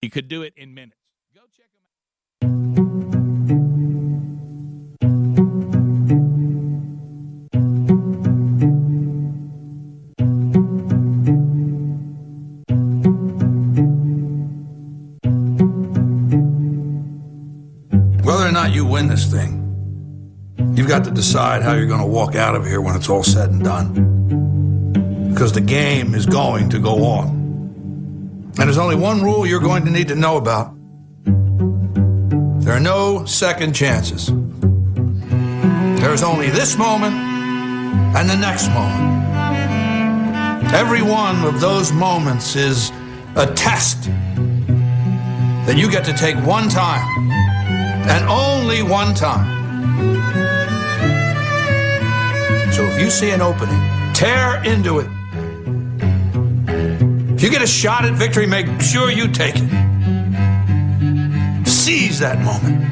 He could do it in minutes. Go check him out. Whether or not you win this thing, you've got to decide how you're going to walk out of here when it's all said and done. Because the game is going to go on. And there's only one rule you're going to need to know about there are no second chances. There's only this moment and the next moment. Every one of those moments is a test that you get to take one time and only one time. So if you see an opening, tear into it. If you get a shot at victory, make sure you take it. Seize that moment.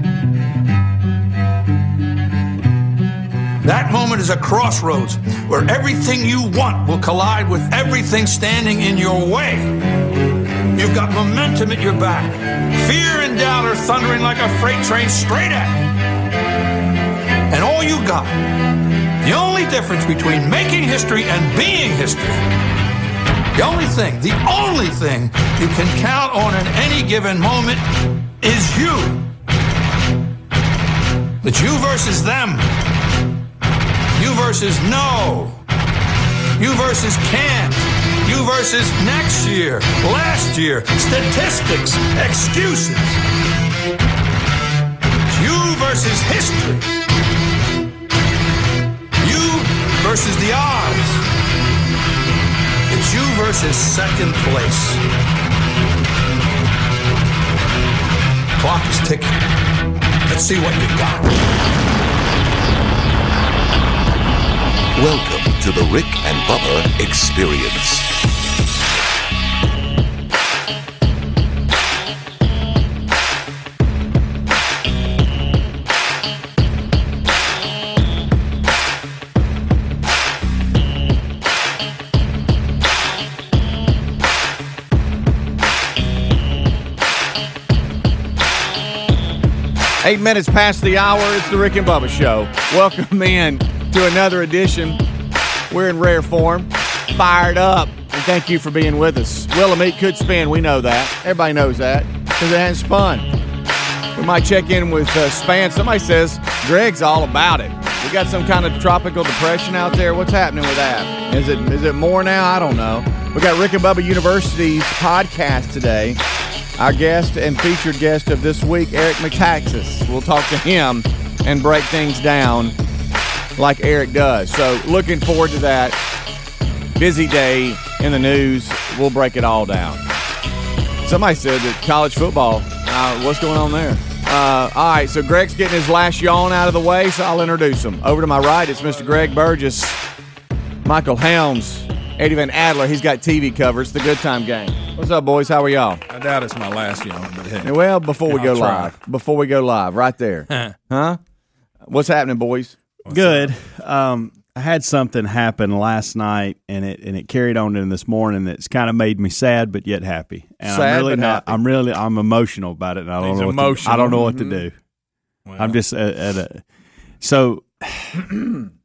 That moment is a crossroads where everything you want will collide with everything standing in your way. You've got momentum at your back. Fear and doubt are thundering like a freight train straight at you. And all you got, the only difference between making history and being history, the only thing, the only thing you can count on in any given moment is you. It's you versus them. You versus no. You versus can't. You versus next year, last year, statistics, excuses. You versus history. You versus the odds. Versus second place. Clock is ticking. Let's see what you got. Welcome to the Rick and Bubba Experience. Eight minutes past the hour. It's the Rick and Bubba Show. Welcome in to another edition. We're in rare form, fired up, and thank you for being with us. Willamette could spin. We know that. Everybody knows that because it hasn't spun. We might check in with uh, Spann. Somebody says Greg's all about it. We got some kind of tropical depression out there. What's happening with that? Is it is it more now? I don't know. We got Rick and Bubba University's podcast today. Our guest and featured guest of this week, Eric Metaxas. We'll talk to him and break things down like Eric does. So, looking forward to that. Busy day in the news. We'll break it all down. Somebody said that college football, uh, what's going on there? Uh, all right, so Greg's getting his last yawn out of the way, so I'll introduce him. Over to my right, it's Mr. Greg Burgess, Michael Helms, Eddie Van Adler. He's got TV covers, the Good Time Game. What's up, boys? How are y'all? I doubt it's my last yawn, but hey. Well, before we I'll go try. live, before we go live, right there, huh? What's happening, boys? Good. Um, I had something happen last night, and it and it carried on in this morning. That's kind of made me sad, but yet happy. And Sad, I'm really but not. happy. I'm really. I'm emotional about it. And I don't He's know. What to. I don't know what to do. I'm just at, at a. So,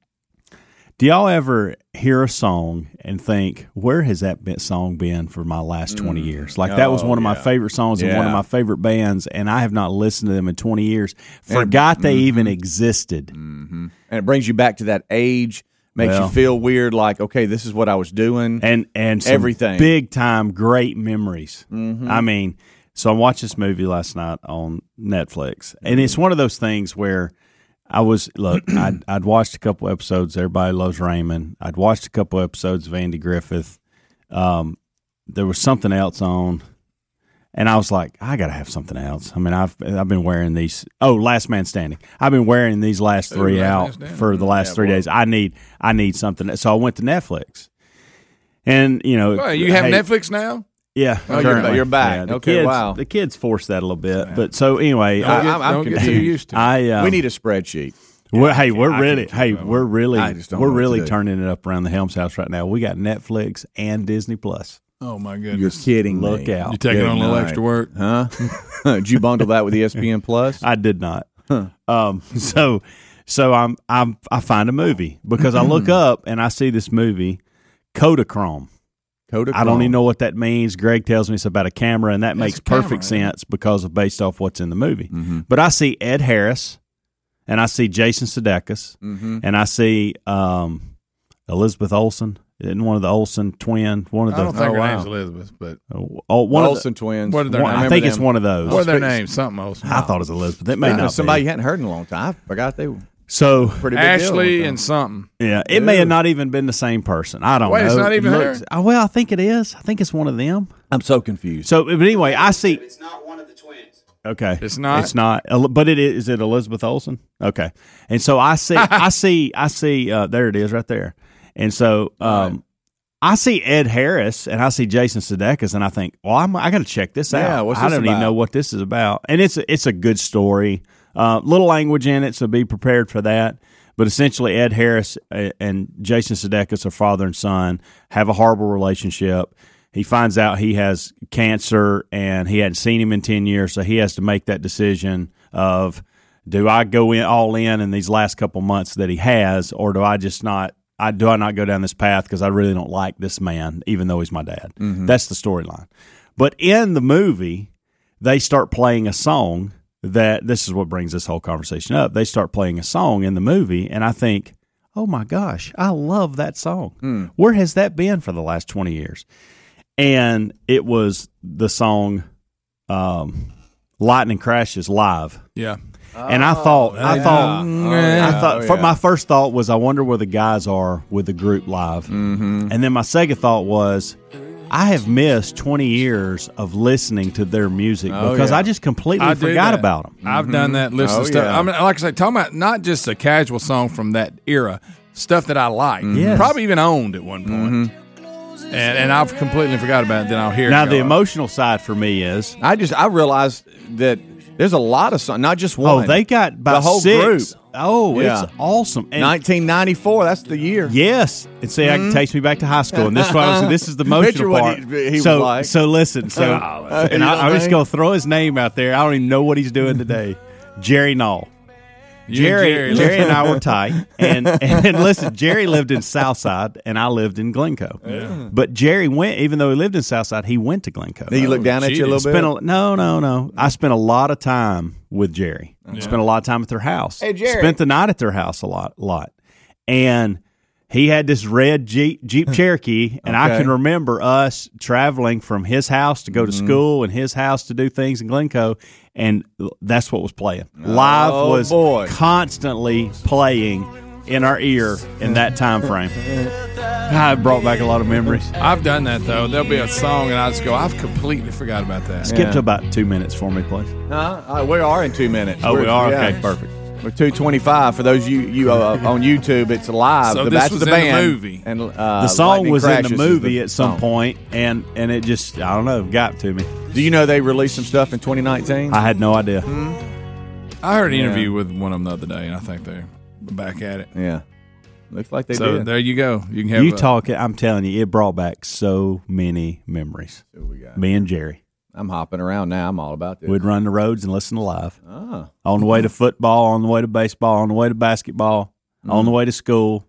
do y'all ever hear a song and think, "Where has that song been for my last twenty mm. years?" Like that was oh, one of my favorite songs and one of my favorite bands, and I have not listened to them in twenty years. Forgot they mm-hmm. even existed. Mm-hmm. And it brings you back to that age, makes Well. you feel weird, like, okay, this is what I was doing. and and Everything. big time great memories. Mm-hmm. I mean, so I watched this movie last night on Netflix, and it's mm. one of those things where I was look, I'd, I'd watched a couple episodes. Everybody loves Raymond. I'd watched a couple episodes of Andy Griffith. Um, there was something else on. And I was like, I gotta have something else. I mean, I've I've been wearing these. Oh, Last Man Standing. I've been wearing these last three Last out for the last three days. I need I need something. So I went to Netflix, and you know, Oh, you have hey, Netflix now? Yeah, Oh, you're currently. you're back. Yeah, the Okay, kids, wow. The kids forced that a little bit, but so anyway, Don't I, get, I'm- I'm don't get too confused. used to it. I uh, we need a spreadsheet. we're, hey, we're I really, hey, we're really, I just don't we're know what to really turning it up around the Helms house right now. We got Netflix and Disney Plus. Oh my goodness! You're goodness! kidding me. Look out. You taking Good on a little extra work? Huh? Did you bundle that with ESPN Plus? I did not. Um, so, so I'm I'm I find a movie because I look up and I see this movie, Kodachrome. Kodachrome. I don't even know what that means. Greg tells me it's about a camera, and that makes a camera, perfect isn't sense because of based off what's in the movie. Mm-hmm. But I see Ed Harris, and I see Jason Sudeikis, Mm-hmm. and I see um, Elizabeth Olsen, and one of the Olsen twin, one of the I the don't think Oh, her wow. name's Elizabeth, but oh, one of the, Olsen twins. What are their one- I think remember it's them. one of those. what are their names? Something else. I thought it was Elizabeth. It may Yeah, not somebody be. you hadn't heard in a long time. I forgot they were So pretty big deal Ashley with and something. Yeah, it may have not even been the same person. I don't Wait, know. it's not even It her? Oh, well, I think it is. I think it's one of them. I'm so confused. So, but anyway, I see. It's not one of the twins. Okay, It's not? It's not. El- But it is. Is it Elizabeth Olsen? Okay, and so I see. I see. I see. Uh, there it is, right there. And so, um, I see Ed Harris and I see Jason Sudeikis, and I think, well, I'm, I got to check this Yeah, out. what's I this don't even about? know what this is about, and it's a, it's a good story. Uh, little language in it, so be prepared for that. But essentially, Ed Harris uh, and Jason Sudeikis are father and son, have a horrible relationship. He finds out he has cancer, and he hadn't seen him in ten years, so he has to make that decision of do I go in all in in these last couple months that he has, or do I just not? I do I not go down this path because I really don't like this man, even though he's my dad. That's the storyline. But in the movie, they start playing a song that this is what brings this whole conversation up. They start playing a song in the movie, and I think, oh my gosh, I love that song. Where has that been for the last 20 years? And it was the song um, Lightning Crashes Live. Yeah. And I thought, I thought, yeah. I thought. Oh, yeah. my first thought was, I wonder where the guys are with the group live. Mm-hmm. And then my second thought was, I have missed twenty years of listening to their music Oh, because yeah. I just completely I forgot about them. I've done mm-hmm. that. Listen Oh, to stuff. yeah. I mean, like I say, talking about not just a casual song from that era, stuff that I like, mm-hmm. Yes. probably even owned at one point. Mm-hmm. and and I've completely forgot about it. Then I'll hear Now it the oh. emotional side for me is, I just I realized that there's a lot of songs, not just oh, one. oh, they got about the whole six. group. Oh, Yeah. it's awesome. And 1994. That's the year. Yes, and see, Mm-hmm. it takes me back to high school, and this is why I was, this is the emotional what part. he- he so, like. so listen, so, Uh, and I, I'm just gonna throw his name out there. I don't even know what he's doing today. Jerry Knoll. You and Jerry, Jerry, Jerry, and I were tight, and and listen, Jerry lived in Southside, and I lived in Glencoe. But Jerry went, even though he lived in Southside, he went to Glencoe. Then you look down at you a little Spent bit. a, no, no, no. I spent a lot of time with Jerry. Spent a lot of time at their house. Hey, Jerry. Spent the night at their house a lot, lot. And he had this red Jeep, Jeep Cherokee, and I can remember us traveling from his house to go to Mm-hmm. school and his house to do things in Glencoe, and that's what was playing. Live Oh, was boy. constantly playing in our ear in that time frame. God, it brought back a lot of memories. I've done that though. There'll be a song, and I just go, I've completely forgot about that. Skip Yeah. to about two minutes for me, please. Huh? Uh, we are in two minutes. Oh, we We're- are? yeah. Okay, perfect. We're two twenty five for those you you uh, on YouTube. It's live. So The- this that's was the in the band. movie. and uh, the song Lightning was in the movie the at some song. point, and and it just I don't know got to me. Do you know they released some stuff in 2019? I had no idea. I heard an Yeah. interview with one of them the other day, and I think they're back at it. yeah, looks like they so did. there you go. You can have You a- talk it. I'm telling you, it brought back so many memories. We got? Me and Jerry I'm hopping around now. I'm all about this. We'd run the roads and listen to live Ah, on the way to football, on the way to baseball, on the way to basketball, on the way to school.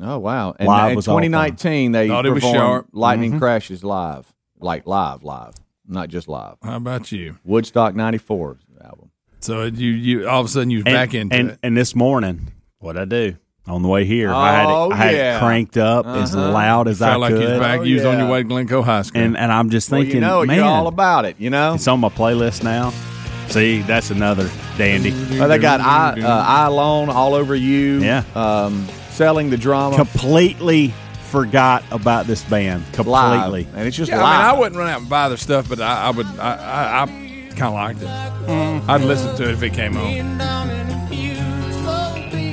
oh wow! And Live in was 2019, they Thought it was performed sharp. Lightning Crashes live, like live, live, not just live. How about you? Woodstock '94 album. So you you all of a sudden you're And, back into and, it. and this morning, what I do on the way here, I had Oh, it, I had yeah. it cranked up as loud as I Felt like could, you was back. Oh, you was on your way to Glencoe High School. and and I'm just Well, thinking, you know, man, you're all about it. You know, it's on my playlist now. See, that's another dandy. Well, they got I uh, I alone all over you. Yeah. um, selling the drama completely forgot about this band live, completely. and it's just yeah, I mean, I wouldn't run out and buy their stuff, but I, I would. I, I, I kind of liked it. I'd listen to it if it came on.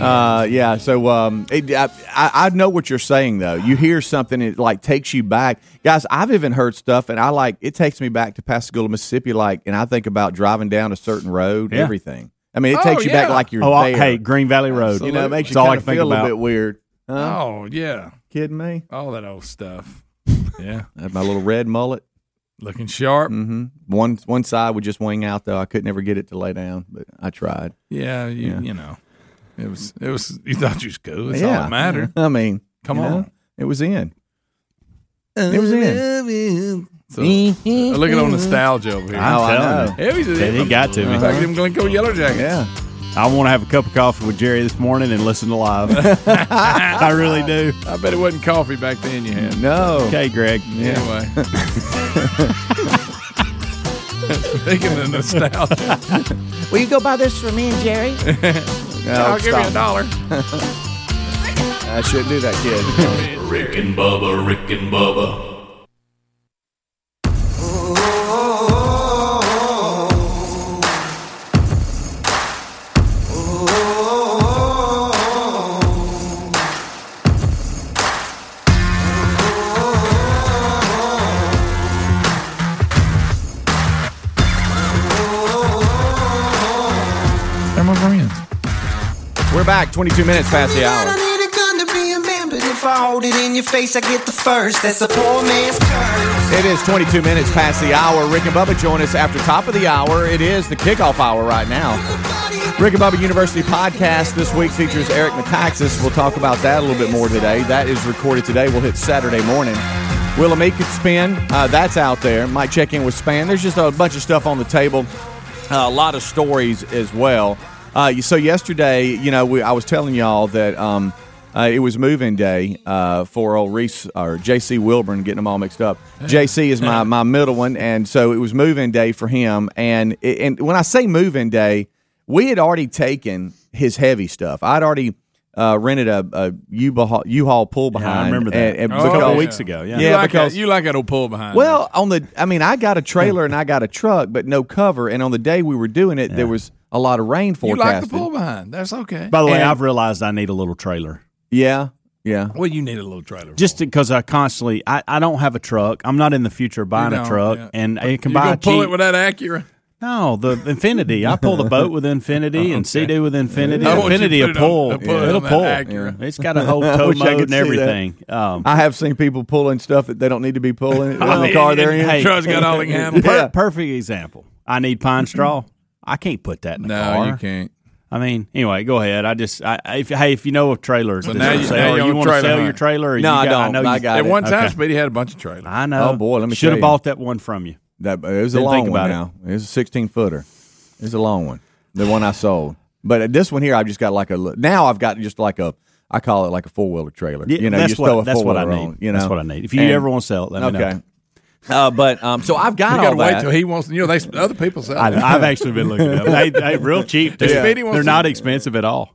Uh, yeah. So, um, it, I, I I know what you're saying though. You hear something, it like takes you back, guys. I've even heard stuff, and I like it takes me back to Pascagoula, Mississippi. Like, and I think about driving down a certain road, Yeah. everything. I mean, it Oh, takes you back like you're Oh, there. hey, Green Valley Road. you know, it makes That's you all I kind can of think feel a little bit weird. Huh? Oh yeah, Kidding me? all that old stuff. Yeah, I had my little red mullet. looking sharp. hmm One one side would just wing out though. I could never get it to lay down, but I tried. Yeah, you, Yeah. you know, it was it was. You thought you was cool. That's yeah, all that mattered. I mean, Come you know, on. it was in. It was in. So, uh, look at all nostalgia over here. I'm Oh, I know. Yeah, he's a, he got to me. Back at them Glencoe Yellow Jackets. Yeah. I want to have a cup of coffee with Jerry this morning and listen to live. I really do. I bet it wasn't coffee back then you had. No. Okay, Greg. Yeah. Anyway. Speaking of nostalgia, Will you go buy this for me and Jerry? No, I'll give you a dollar. I shouldn't do that, kid. Rick and Bubba, Rick and Bubba. Back 22 minutes past the hour. need a gun to be a man, but if I hold it in your face, I get the first. That's a poor man's curse. It is 22 minutes past the hour. Rick and Bubba join us after top of the hour. It is the kickoff hour right now. Rick and Bubba University podcast this week features Eric Metaxas. We'll talk about that a little bit more today. That is recorded today. We'll hit Saturday morning. Willamette could spin. Uh, that's out there. Might check in with Spann. There's just a bunch of stuff on the table. Uh, a lot of stories as well. Uh, so yesterday, you know, we, I was telling y'all that um, uh, it was move-in day uh, for old Reese or J.C. Wilburn, getting them all mixed up. J.C. is my, my middle one, and so it was move-in day for him. And and when I say move-in day, we had already taken his heavy stuff. I'd already uh, rented a, a U-Haul, U-Haul pull behind. I remember that. and- and It was a couple because- weeks ago. Yeah. Yeah, you like because- that, you like that old pull behind. well, on the, I mean, I got a trailer and I got a truck, but no cover. And on the day we were doing it, there was a lot of rain you like the pull behind. That's okay. By the way, And- I've realized I need a little trailer. yeah, yeah. well, you need a little trailer. Just because I constantly, I, I don't have a truck. I'm not in the future buying a truck, yeah. and I can buy gonna a pull it with that Acura? no, the Infiniti. I pull the boat with Infiniti and Okay. Sea-Doo with Infiniti. I want you to Infiniti put a it on- pull. put it It'll on that pull. Acura. It's got a whole I tow mode and everything. Um, I have seen people pulling stuff that they don't need to be pulling in the mean, car they're in. hey, Truck's got all it can handle. per- Yeah. perfect example. I need pine straw. I can't put that in the No, car. No, you can't. I mean, anyway, go ahead. I just, I, I- if hey, if you know of trailers, So that now you- oh, sell, now you're you want to sell hunt. your trailer? Or No, you I got, don't. know I you, got At one time, Okay. Speedy had a bunch of trailers. I know. Oh, boy, let me should have bought that one from you. That it was a Didn't long one. about it. Now it was a sixteen footer. It's a long one. The one I sold, but this one here, I've just got like a. Now I've got just like a. I call it like a four wheeler trailer. Yeah, you know, that's you just throw what a that's what I four-wheeler need. on, You know, that's what I need. If you And- ever want to sell it, let me know. Uh, but um, so I've got You all got to wait that. till he wants. You know, they other people sell. I, I've actually been looking at them. They, they real cheap. Too. Yeah. They're not expensive at all.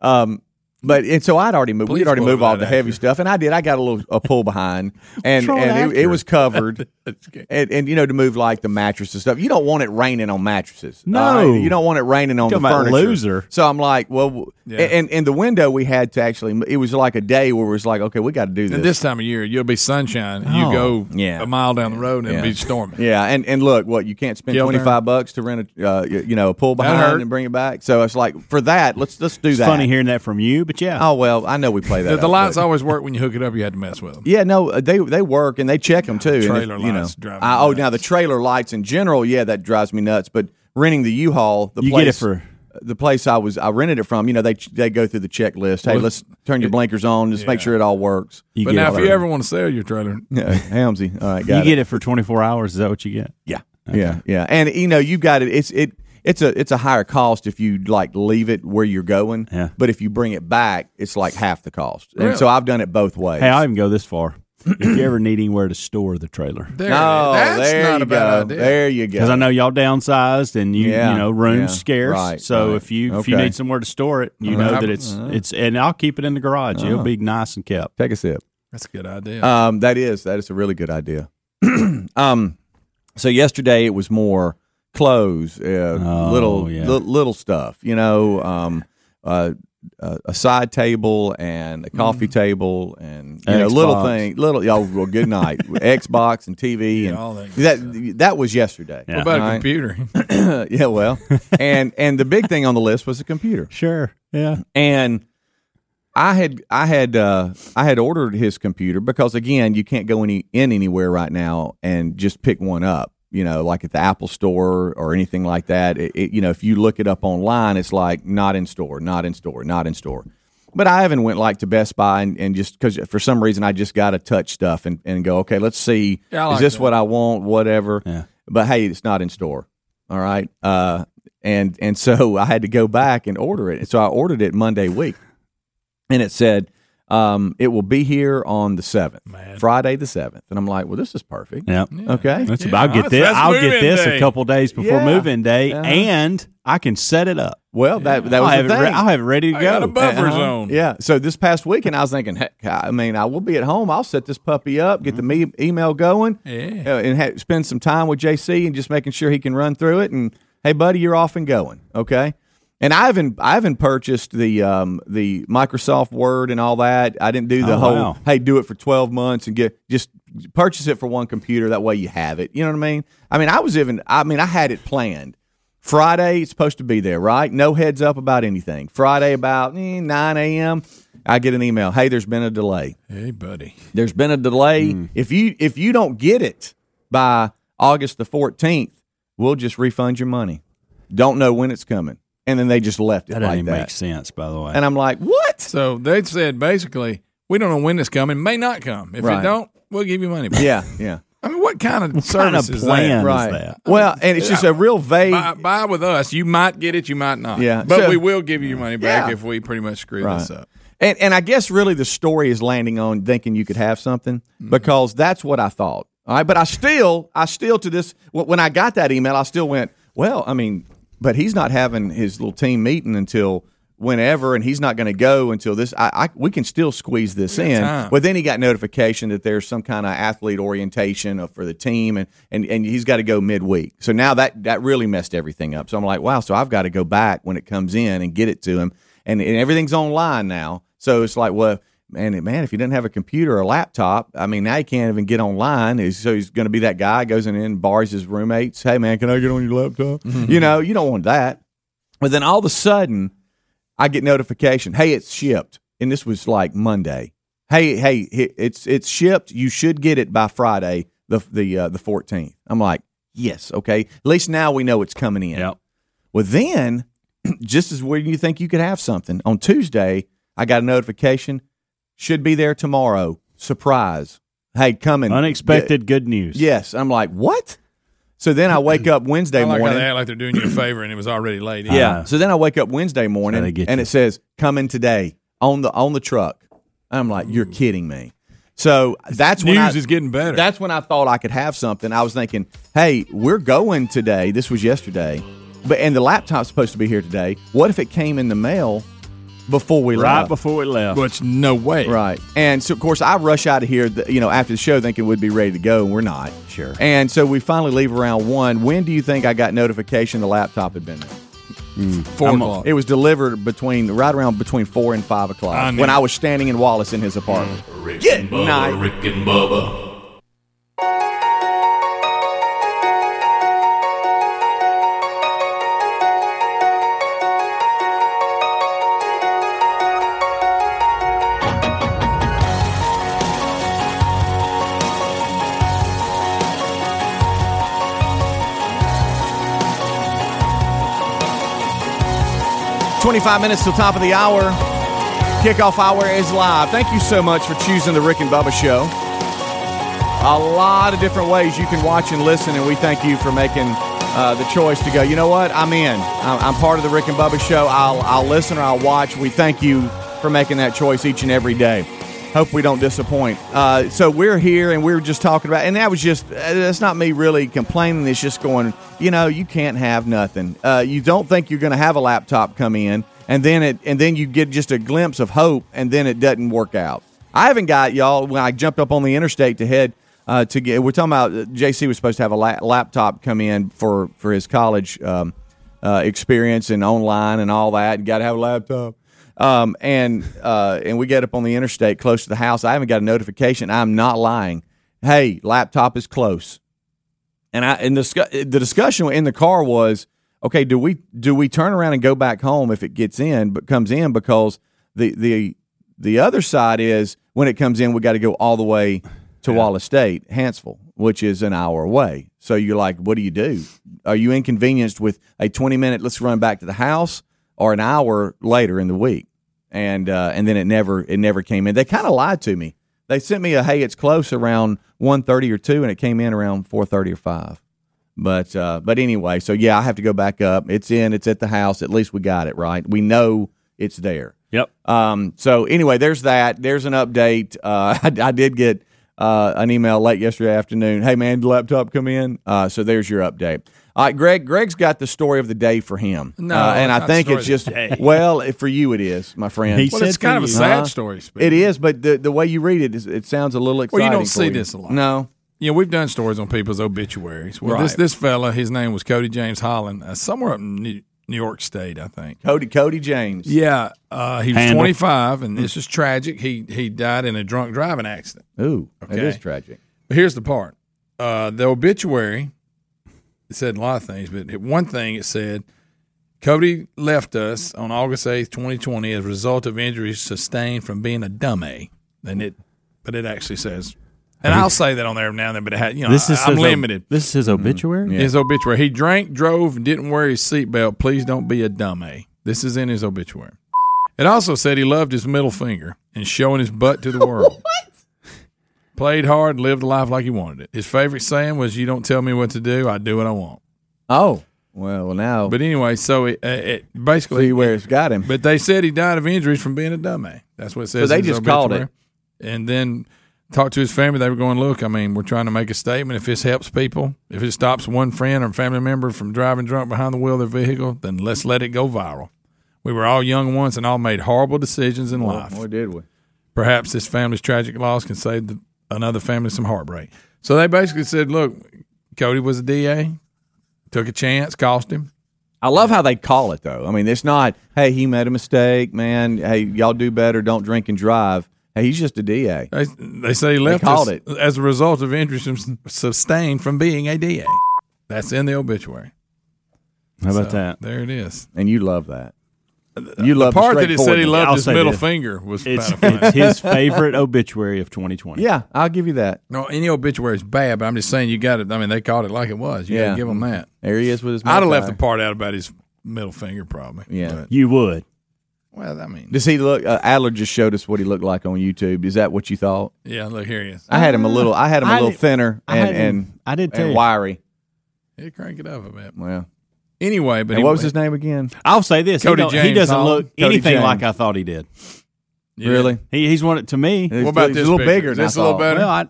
Um, but and so I'd already moved. Please We'd already pull moved all the heavy Acura. stuff, and I did. I got a little a pull behind, and and it, it was covered. and, and you know to move like the mattress and stuff. You don't want it raining on mattresses. No. all right? you don't want it raining on the Talking about furniture. loser. So I'm like, well, Yeah. and and the window we had to actually. It was like a day where it was like, okay, we got to do this. And this time of year, you'll be sunshine. and You Oh, go yeah. a mile down the road and Yeah. it'll be storming. yeah, and and look, what you can't spend Kill twenty turn. five bucks to rent a uh, you know a pull behind and bring it back. So it's like for that, let's let's do It's that. funny hearing that from you, but yeah. Oh well, I know we play that. The, the up, lights but- always work when you hook it up. You had to mess with them. Yeah, no, uh, they they work and they check them too. and if- Trailer you know, lights drive I, oh, nuts. now the trailer lights in general, yeah, that drives me nuts. But renting the U-Haul, the You place, get it for- the place I was I rented it from. You know, they they go through the checklist. Hey, Well, let's turn your blinkers on. Just make sure it all works. you But now, if you ever want to sell your trailer, Yeah, Helmsy, all right, you it. get it for 24 hours, is that what you get? Yeah, yeah, yeah. And you know, you got it. It's it. It's a it's a higher cost if you like leave it where you're going. Yeah. But if you bring it back, it's like half the cost. And so I've done it both ways. Hey, I'll even go this far. if you ever need anywhere to store the trailer, there, no, that's there not you a bad go. idea. There you go. because I know y'all downsized and you Yeah, you know room's yeah, scarce. right, so right. if you if you need somewhere to store it, you Uh-huh. know that it's it's and I'll keep it in the garage. It'll be nice and kept. Take a sip. That's a good idea. Um, that is that is a really good idea. um, so yesterday it was more clothes, uh, Oh, little yeah. li- little stuff. You know, um, uh, a a side table and a coffee table and you know little Xbox. thing, little. Oh, well, good night. Xbox and TV and all that that that was yesterday. Yeah. what about All a computer? yeah, well, and and the big thing on the list was a computer Sure. Yeah. and I had I had uh, I had ordered his computer because again, you can't go any in anywhere right now and just pick one up. You know, like at the Apple Store or anything like that. It, it, you know, if you look it up online, it's like not in store, not in store, not in store. But I haven't went like to Best Buy and, and just because for some reason I just got to touch stuff and, and go, okay, let's see, Yeah, like is this that. what I want? Whatever. Yeah. But hey, it's not in store. All right. Uh, and and so I had to go back and order it. And So I ordered it Monday week, and it said um, it will be here on the seventh, Friday the seventh. And I'm like, well, this is perfect. Yeah. Okay. That's Yeah, about, I'll get this. that's I'll get move-in this day. a couple days before Yeah. move-in day, Uh-huh. and I can set it up. Well, that that I'll was have, the it re- thing. I'll have it ready to I got go. a buffer Uh-huh. zone. Yeah. So this past weekend, I was thinking, heck, I mean, I will be at home. I'll set this puppy up, get the me- email going, Yeah. uh, and ha- spend some time with JC and just making sure he can run through it. And hey, buddy, you're off and going. Okay. And I haven't I haven't purchased the um, the Microsoft Word and all that. I didn't do the Oh, whole wow. hey do it for twelve months and get just purchase it for one computer. That way you have it. You know what I mean? I mean I was even I mean I had it planned. Friday it's supposed to be there, right? No heads up about anything. Friday about eh, nine a.m. I get an email. Hey, there's been a delay. Hey, buddy. There's been a delay. Hmm. If you if you don't get it by August the 14th, we'll just refund your money. Don't know when it's coming. And then they just left it That doesn't like even that. make sense, by the way. And I'm like, what? So they said basically, we don't know when it's coming. May not come. If Right. it don't, we'll give you money back. Yeah, yeah. I mean, what kind of what kind of service is plan that? is Right. that? Well, and it's just a real vague. Buy, buy with us. You might get it, you might not. Yeah. But So- we will give you your money back Yeah. if we pretty much screw Right. this up. And and I guess really the story is landing on thinking you could have something Mm-hmm. because that's what I thought. All right, but I still I still to this when I got that email, I still went, well, I mean, but he's not having his little team meeting until whenever, and he's not going to go until this. I, I we can still squeeze this in. time. But then he got notification that there's some kind of athlete orientation for the team, and and and he's got to go midweek. So now that that really messed everything up. So I'm like, wow. So I've got to go back when it comes in and get it to him, and, and everything's online now. So it's like, well, man, man, if he doesn't have a computer or a laptop, I mean, now he can't even get online. He's- So he's going to be that guy goes in and bars his roommates. Hey, man, can I get on your laptop? You know, you don't want that. But then all of a sudden, I get notification. Hey, it's shipped, and this was like Monday. Hey, hey, it's it's shipped. You should get it by Friday, the the uh, the fourteenth. I'm like, yes, okay. At least now we know it's coming in. Yep. Well, then, just as when you think you could have something on Tuesday, I got a notification. Should be there tomorrow. Surprise! Hey, coming. Unexpected good news. Yes, I'm like, what? So then I wake up Wednesday I like how morning. they act like they're doing you a favor and it was already late. in. Yeah. Uh-huh. So then I wake up Wednesday morning they and you. it says coming today on the on the truck. I'm like, you're kidding me. So that's when News I, is getting better. That's when I thought I could have something. I was thinking, hey, we're going today. This was yesterday, but and the laptop's supposed to be here today. What if it came in the mail before we Right left? before we left. Which no way. Right. And so, of course, I rush out of here, th- you know, after the show thinking we'd be ready to go, and we're not. Sure. And so we finally leave around one. When do you think I got notification the laptop had been there? Hmm. 4 I'm a- o'clock. It was delivered between right around between four and five o'clock I when. I was standing in Wallace in his apartment. Rick Good and Bubba, night. Rick and Bubba. Twenty-five minutes till top of the hour. Kickoff hour is live. Thank you so much for choosing the Rick and Bubba Show. A lot of different ways you can watch and listen, and we thank you for making uh, the choice to go. You know what? I'm in. I'm part of the Rick and Bubba Show. I'll I'll listen or I'll watch. We thank you for making that choice each and every day. Hope we don't disappoint. Uh, so we're here, and we were just talking about, and that was just uh, that's not me really complaining. It's just going, you know, you can't have nothing. Uh, you don't think you're going to have a laptop come in, and then it, and then you get just a glimpse of hope, and then it doesn't work out. I haven't got y'all when I jumped up on the interstate to head uh, to get. We're talking about uh, JC was supposed to have a la- laptop come in for for his college um, uh, experience and online and all that. And got to have a laptop. Um, and uh, and we get up on the interstate close to the house. I haven't got a notification. I'm not lying. Hey, laptop is close. And I and the the discussion in the car was okay. Do we do we turn around and go back home if it gets in, but comes in because the the The other side is when it comes in, we got to go all the way to Wallace State, Hanceville, which is an hour away. So you're like, what do you do? Are you inconvenienced with a 20 minute, let's run back to the house, or an hour later in the week? And uh, and then it never it never came in. They kind of lied to me. They sent me a hey, it's close around 1.30 or two, and it came in around 4.30 or five. But uh, but anyway, so yeah, I have to go back up. It's in. It's at the house. At least we got it right. We know it's there. Yep. Um, so anyway, there's that. There's an update. Uh, I, I did get uh, an email late yesterday afternoon. Hey man, laptop come in? Uh, so there's your update. All right, Greg. Greg's got the story of the day for him. No, uh, and I think it's just well for you it is, my friend. He Well, said it's kind for of a you. sad Huh? story. it is, but the the way you read it, is, it sounds a little exciting. Well, exciting. you don't for see this a lot. No, Yeah, we've done stories on people's obituaries. Well, this Right. this fella, his name was Cody James Holland, uh, somewhere up in New, New York State, I think. Cody Cody James. Yeah, uh, he was Handle. 25, and this is tragic. He he died in a drunk driving accident. Ooh, it Okay. is tragic. But here's the part: uh, the obituary it said a lot of things, but one thing it said. Cody left us on August 8th, 2020 as a result of injuries sustained from being a dummy. And it but it actually says and I'll say that on there now and then, but it had, you know, This is I, am his ob- limited. this is his mm-hmm. obituary. His obituary. He drank, drove, and didn't wear his seatbelt. Please don't be a dummy. This is in his obituary. It also said he loved his middle finger and showing his butt to the world. Played hard, lived a life like he wanted it. His favorite saying was, "You don't tell me what to do; I do what I want." Oh well, now, But anyway, so it, it basically see where it's got him. But they said he died of injuries from being a dummy. That's what it says. So they just called obituary. And then talked to his family. They were going, look, I mean, we're trying to make a statement. If this helps people, if it stops one friend or family member from driving drunk behind the wheel of their vehicle, then let's let it go viral. We were all young once and all made horrible decisions in life. Boy, did we? Perhaps this family's tragic loss can save the, another family some heartbreak. So they basically said, look, Cody was a DA, took a chance, cost him. I love how they call it though. I mean, it's not, hey, he made a mistake, man. Hey, y'all do better. Don't drink and drive. Hey, he's just a DA. They, they say he left called us it. as a result of injuries sustained from being a DA. That's in the obituary. How about So, that? There it is. And you love that. You love The part that he said he loved I'll his middle this. finger was It's, kind of funny. it's his favorite obituary of 2020. Yeah, I'll give you that. no, any obituary is bad, but I'm just saying you got it. I mean, they called it like it was. You got Yeah. to give them that. There he is with his. I'd have left the part out about his middle finger, probably. Yeah. But, You would. well, I mean, Does he look? Uh, Adler just showed us what he looked like on YouTube. Is that what you thought? yeah. Look here he is. I had him a little. I had him a I little did- thinner I and had and I did too. and wiry. He crank it up a bit. Well, Anyway, but and he, what was his name again? I'll say this: Cody he, don't- he doesn't Holland. look Cody anything James. like I thought he did. Yeah. Really? He, he's one to me. He's- What about he's this a little picture? bigger? Is than this a little better? Well, I,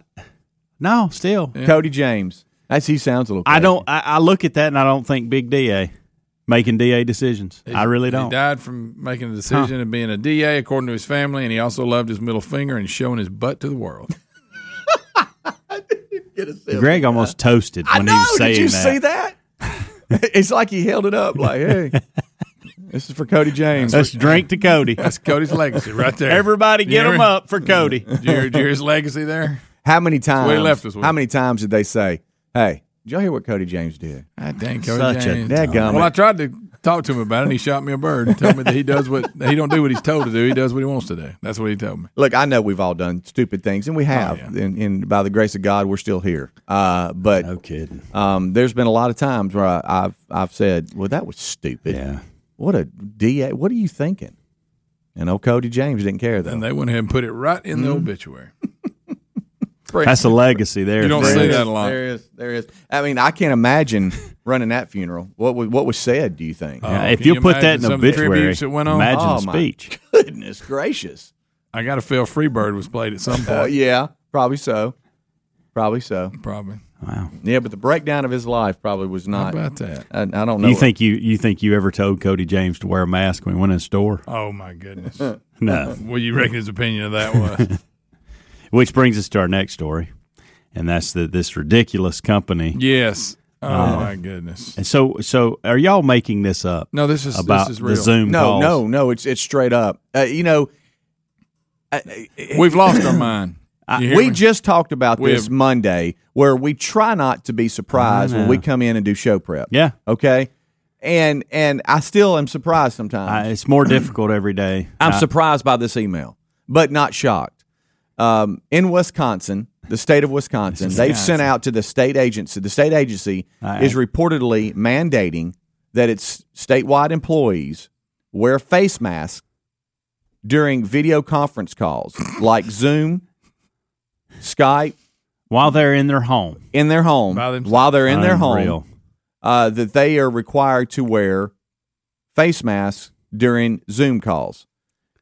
no, still, Cody James. That's he sounds a little. I don't. I, I look at that and I don't think big Da making Da decisions. I really don't. He died from making a decision and being a DA, according to his family, and he also loved his middle finger and showing his butt to the world. Greg almost toasted I when know. he was saying Did you that. see that? it's like he held it up, like, "Hey, this is for Cody James." Let's drink to Cody. That's Cody's legacy right there. Everybody, get You him up for Cody. Did you hear, did you hear his legacy there? How many times? what he left us with. How many times did they say, "Hey, did y'all hear what Cody James did?" God dang, Cody Such a James. dadgummit. well, I tried to talk to him about it, and he shot me a bird and told me that he does what he don't do what he's told to do. He does what he wants to do. That's what he told me. Look, I know we've all done stupid things, and we have. Oh, yeah. and, and by the grace of God, we're still here. Uh, but No kidding. um, there's been a lot of times where I, I've I've said, "Well, that was stupid." Yeah. What a da? What are you thinking? And old Cody James didn't care though. And they went ahead and put it right in the obituary. That's a legacy there. You don't Greg. see There that is, a lot. There is, there is. I mean, I can't imagine running that funeral. What was what was said? Do you think? Yeah, Oh, if you, you put that imagine in some of the obituary, tributes that went on? imagine Oh, the my speech. Goodness gracious! I got to feel Freebird was played at some point. Uh, yeah, probably so. Probably so. Probably. Wow. Yeah, but the breakdown of his life probably was How not. about that? I, I don't know. You think you you think you ever told Cody James to wear a mask when he went in the store? Oh my goodness. No. what do you reckon his opinion of that was? Which brings us to our next story, and that's that this ridiculous company. yes. Oh Uh, my goodness. And so so are y'all making this up No, this is about this is the. Zoom No, calls? no, no. It's it's straight up. Uh, you know, uh, We've lost our mind. You hear we me? just talked about We this have- Monday, where we try not to be surprised when we come in and do show prep. Yeah. Okay. And and I still am surprised sometimes. I, it's more difficult every day. I'm I- surprised by this email. but not shocked. Um, in Wisconsin, the state of Wisconsin, they've sent out to the state agency. The state agency Aye. is reportedly mandating that its statewide employees wear face masks during video conference calls like Zoom, Skype, While they're in their home. in their home while they're in their home. Uh, that they are required to wear face masks during Zoom calls.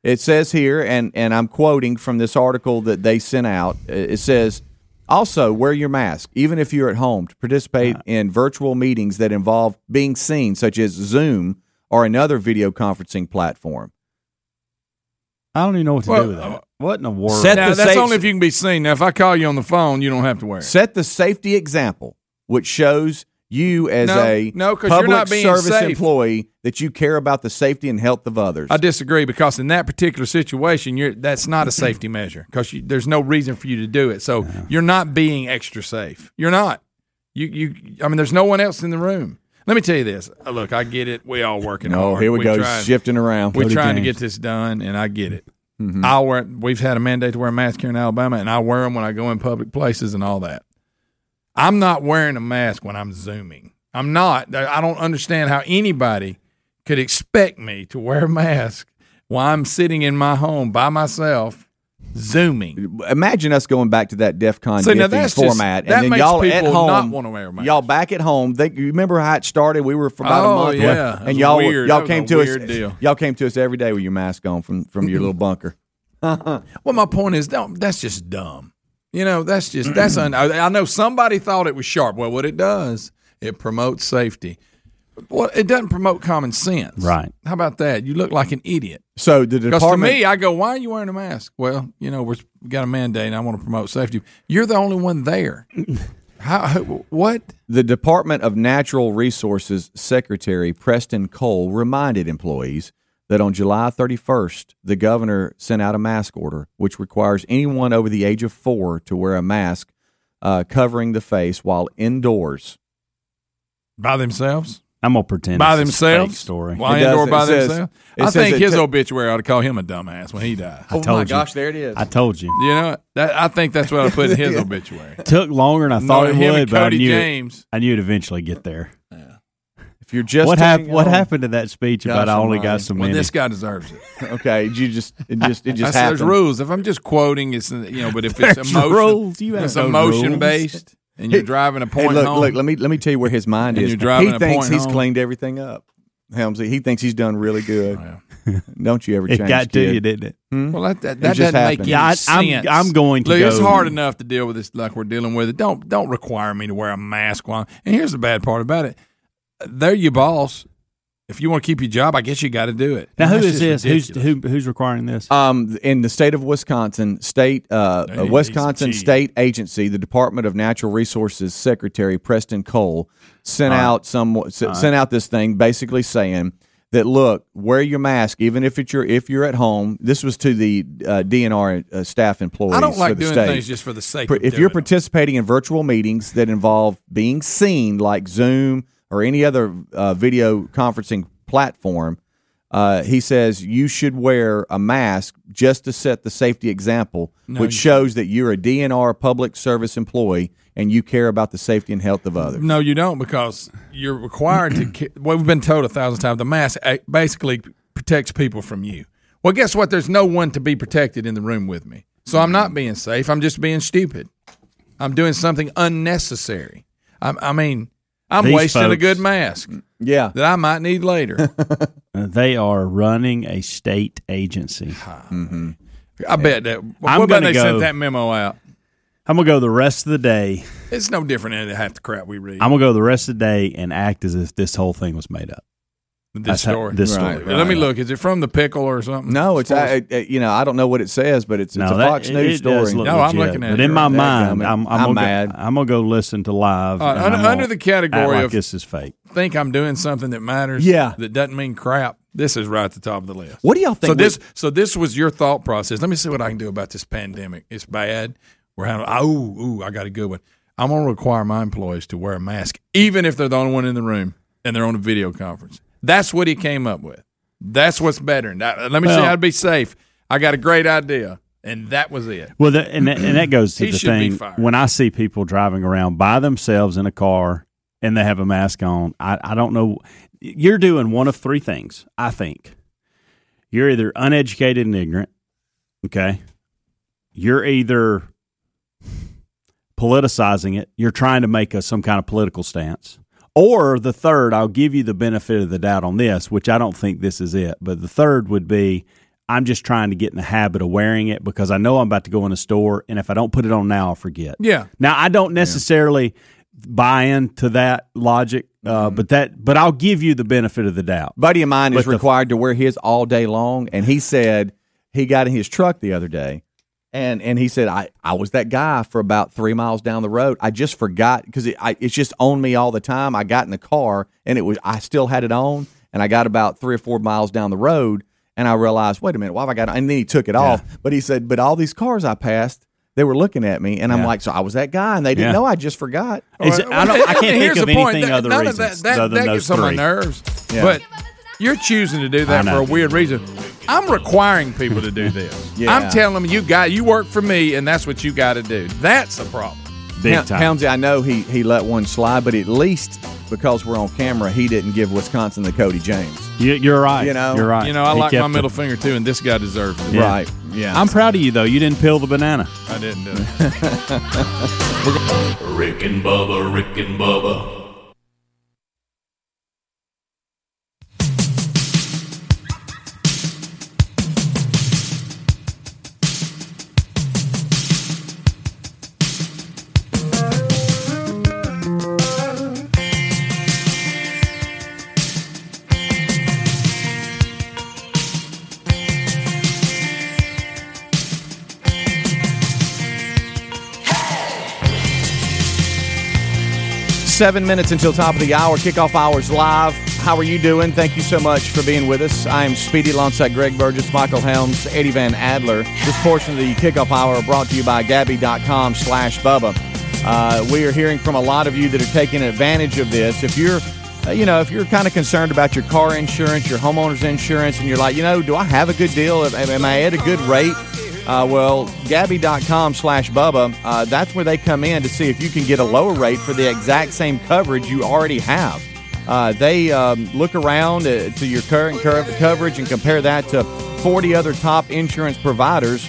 It says here, and, and I'm quoting from this article that they sent out. Uh, it says, also wear your mask, even if you're at home, to participate in virtual meetings that involve being seen, such as Zoom or another video conferencing platform. I don't even know what to Well, do with that. Uh, what in the world? Set Now, the that's safe- only if you can be seen. Now, if I call you on the phone, you don't have to wear it. Set the safety example, which shows you as No, a no, public service safe. employee that you care about the safety and health of others. I disagree because in that particular situation, you're that's not a safety measure because there's no reason for you to do it. So you're not being extra safe. You're not. You you. I mean, there's no one else in the room. Let me tell you this. Uh, Look, I get it. We all working no, hard. here we, go, trying- shifting around. We're trying to get this done, and I get it. Mm-hmm. I'll wear. We've had a mandate to wear a mask here in Alabama, and I wear them when I go in public places and all that. I'm not wearing a mask when I'm zooming. I'm not. I don't understand how anybody could expect me to wear a mask while I'm sitting in my home by myself, zooming. Imagine us going back to that DEF CON See, now gifting that's just- format, that and then makes y'all at home, not wanna wear a mask. y'all back at home. They, you remember how it started? We were for about oh, a month, yeah. and y'all weird. y'all That came to us. deal. Y'all came to us every day with your mask on from from your little bunker. Well, my point is, don't. That's just dumb. You know, that's just that's. Un, I, know somebody thought it was sharp. Well, what it does, it promotes safety. Well, it doesn't promote common sense. Right. How about that? You look like an idiot. So the Because to me, I go, "Why are you wearing a mask?" Well, you know, we're, we got a mandate, and I want to promote safety. You're the only one there. How- What? the Department of Natural Resources Secretary Preston Cole reminded employees that on July 31st, the governor sent out a mask order which requires anyone over the age of four to wear a mask uh, covering the face while indoors. By themselves? I'm gonna pretend By it's a fake themselves? story. Why It does. indoor by It says- themselves? I think his ta- obituary ought to call him a dumbass when he died. Oh told my you. gosh, there it is. I told you. You know, that, I think that's what I put in his obituary. Took longer than I thought No, it him would, and but I knew James. It, I knew it'd eventually get there. If you're just what happened? What in- happened to that speech about I only got some Well, many? this guy deserves it. Okay, you just it just it just That's, there's happened. rules. If I'm just quoting, it's you know, but if it's emotion, rules. You have it's no emotion rules. based, and you're driving a Hey, point look, home. look. Let me let me tell you where his mind And is. you're driving he a thinks point he's home. cleaned everything up. Helmsy, he thinks he's done really good. Oh, don't you ever it change? got to kid. you, didn't it? well, hmm? that, that, that just doesn't make happened. any Yeah, I- I'm- sense. I'm going to Look, it's hard enough to deal with this like we're dealing with it. Don't don't require me to wear a mask while. And here's the bad part about it: they're your boss. If you want to keep your job, I guess you got to do it. Now, who is That's is this? Who's who, who's requiring this? Um, in the state of Wisconsin, state uh, Hey, uh, Wisconsin. State Agency, the Department of Natural Resources Secretary Preston Cole sent out some s- sent out this thing basically saying that look, wear your mask even if it's your if you're at home. This was to the uh, DNR uh, staff employees. I don't for like the doing state. things just for the sake. Pr- of if you're doing them. participating in virtual meetings that involve being seen, like Zoom or any other uh, video conferencing platform, uh, he says you should wear a mask just to set the safety example, which shows that you're a DNR public service employee and you care about the safety and health of others. No, you don't because you're required to. Well, we've been told a thousand times the mask uh, basically protects people from you. Well, guess what? There's no one to be protected in the room with me, so I'm not being safe. I'm just being stupid. I'm doing something unnecessary. I, I mean, I'm These wasting a good mask Yeah. that I might need later. They are running a state agency. I bet that. I'm about gonna they go- sent that memo out? I'm gonna go the rest of the day. It's no different than half the crap we read. I'm gonna go the rest of the day and act as if this whole thing was made up. This That's how- story. this Right, story. Let me look. Is it from the pickle or something? No, it's I, I- you know I don't know what it says, but it's, it's No, a that- Fox it- News it story. look No, I'm looking at But it in my here. mind, I'm, I'm, I'm gonna mad. Go, I'm gonna go listen to live. Uh, under, under the category like of this is fake. think I'm doing something that matters. Yeah. that doesn't mean crap. This is right at the top of the list. What do y'all think? So we- this, so this was your thought process. Let me see what I can do about this pandemic. It's bad. We're having. Oh, ooh, I got a good one. I'm going to require my employees to wear a mask, even if they're the only one in the room and they're on a video conference. That's what he came up with. That's what's better. Now, uh, let me Well- I'd be safe. I got a great idea, and that was it. Well, that, and that, and that goes to He the thing. When I see people driving around by themselves in a car and they have a mask on, I, I don't know. You're doing one of three things. I think you're either uneducated and ignorant. Okay, you're either politicizing it. You're trying to make a, some kind of political stance. Or the third, I'll give you the benefit of the doubt on this, which I don't think this is it. But the third would be I'm just trying to get in the habit of wearing it because I know I'm about to go in a store, and if I don't put it on now, I'll forget. Yeah. Now I don't necessarily buy into that logic, uh, Mm-hmm. but that but I'll give you the benefit of the doubt. buddy of mine is With the- required to wear his all day long, and he said he got in his truck the other day, and and he said I I was that guy for about three miles down the road. I just forgot because it, I, it's just on me all the time. I got in the car and it was I still had it on, and I got about three or four miles down the road, and I realized wait a minute, why have I got? it? And then he took it off, but he said, but all these cars I passed. They were looking at me, and I'm Yeah. like, "So I was that guy," and they didn't Yeah. know I just forgot. Is it- I, don't, I can't think of anything That- other none of reasons that, that, other that than gets those on my nerves. Yeah. But you're choosing to do that for a weird reason. I'm requiring people to do this. Yeah. I'm telling them you got you work for me, and that's what you got to do. That's a problem. Big Hel- time. Helmsy, I know he he let one slide, but at least because we're on camera, he didn't give Wisconsin the Cody James. You, you're right. You know- you're right. You know, I He like kept my it. middle finger too, and this guy deserves it. Yeah. Right. Yeah. I'm proud of you though. You didn't peel the banana. I didn't do it. Rick and Bubba, Rick and Bubba. Seven minutes until top of the hour. Kickoff hours live. How are you doing? Thank you so much for being with us. I am Speedy alongside Greg Burgess, Michael Helms, Eddie Van Adler. This portion of the kickoff hour brought to you by Gabi.com slash Bubba. Uh, we are hearing from a lot of you that are taking advantage of this. If you're uh, you know, if you're kind of concerned about your car insurance, your homeowner's insurance, and you're like, you know, do I have a good deal? Am, am I at a good rate? Uh, well, Gabi.com slash Bubba, uh, that's where they come in to see if you can get a lower rate for the exact same coverage you already have. Uh, they um, look around uh, to your current cur- coverage and compare that to 40 other top insurance providers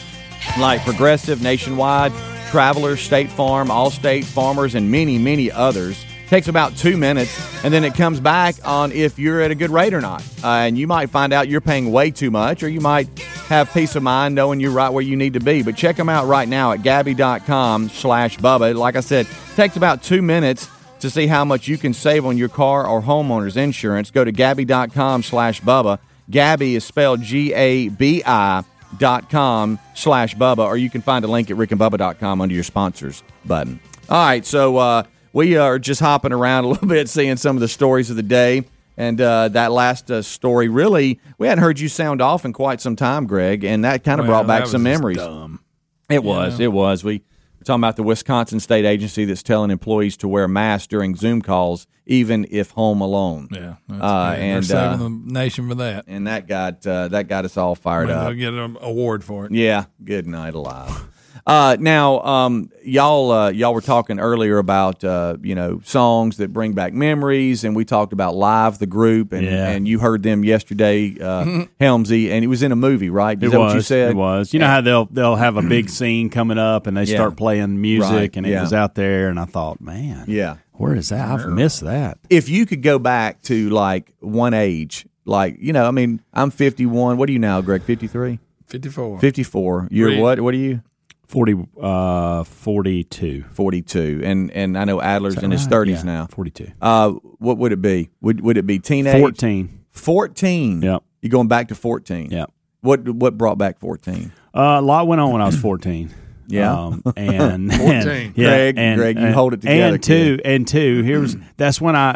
like Progressive, Nationwide, Travelers, State Farm, Allstate, Farmers, and many, many others. Takes about two minutes, and then it comes back on if you're at a good rate or not. Uh, and you might find out you're paying way too much, or you might have peace of mind knowing you're right where you need to be. But check them out right now at Gabi.com slash Bubba. Like I said, takes about two minutes to see how much you can save on your car or homeowner's insurance. Go to Gabi.com slash Bubba. Gabi is spelled G A B I dot com slash Bubba, or you can find a link at rickandbubba.com under your sponsors button. All right, so uh, we are just hopping around a little bit, seeing some of the stories of the day. And uh, that last uh, story, really, we hadn't heard you sound off in quite some time, Greg, and that kind of Well, brought back some memories. dumb. It was. It was. We were talking about the Wisconsin state agency that's telling employees to wear masks during Zoom calls, even if home alone. Yeah, that's Uh, and, They're saving uh, the nation for that. And that got uh, that got us all fired Maybe up. they'll get an award for it. Yeah. Good night, alive. Uh, now, um, y'all, uh, y'all were talking earlier about uh, you know songs that bring back memories, and we talked about live the group, and, Yeah. and you heard them yesterday, uh, Helmsy, and it was in a movie, right? Is It that was. what you said? It was. You know how they'll they'll have a big scene coming up and they Yeah. start playing music Right, and it yeah. was out there and I thought, man, Yeah. where is that? I've missed that. if you could go back to like one age, like you know, I mean, I'm 51. What are you now, Greg? 53, 54. 54. You're Three. what? What are you? 40 uh 42. 42. And and I know Adler's in his Right? 30s Yeah, now. 42. Uh, what would it be? Would would it be teenage? 14. 14. Yep. You're going back to 14? Yep. What what brought back 14? Uh, a lot went on when I was 14. Yeah. Um, and 14. and- yeah, Greg, and, Greg, you and- hold it together, And two, kid. and two. Here's that's when I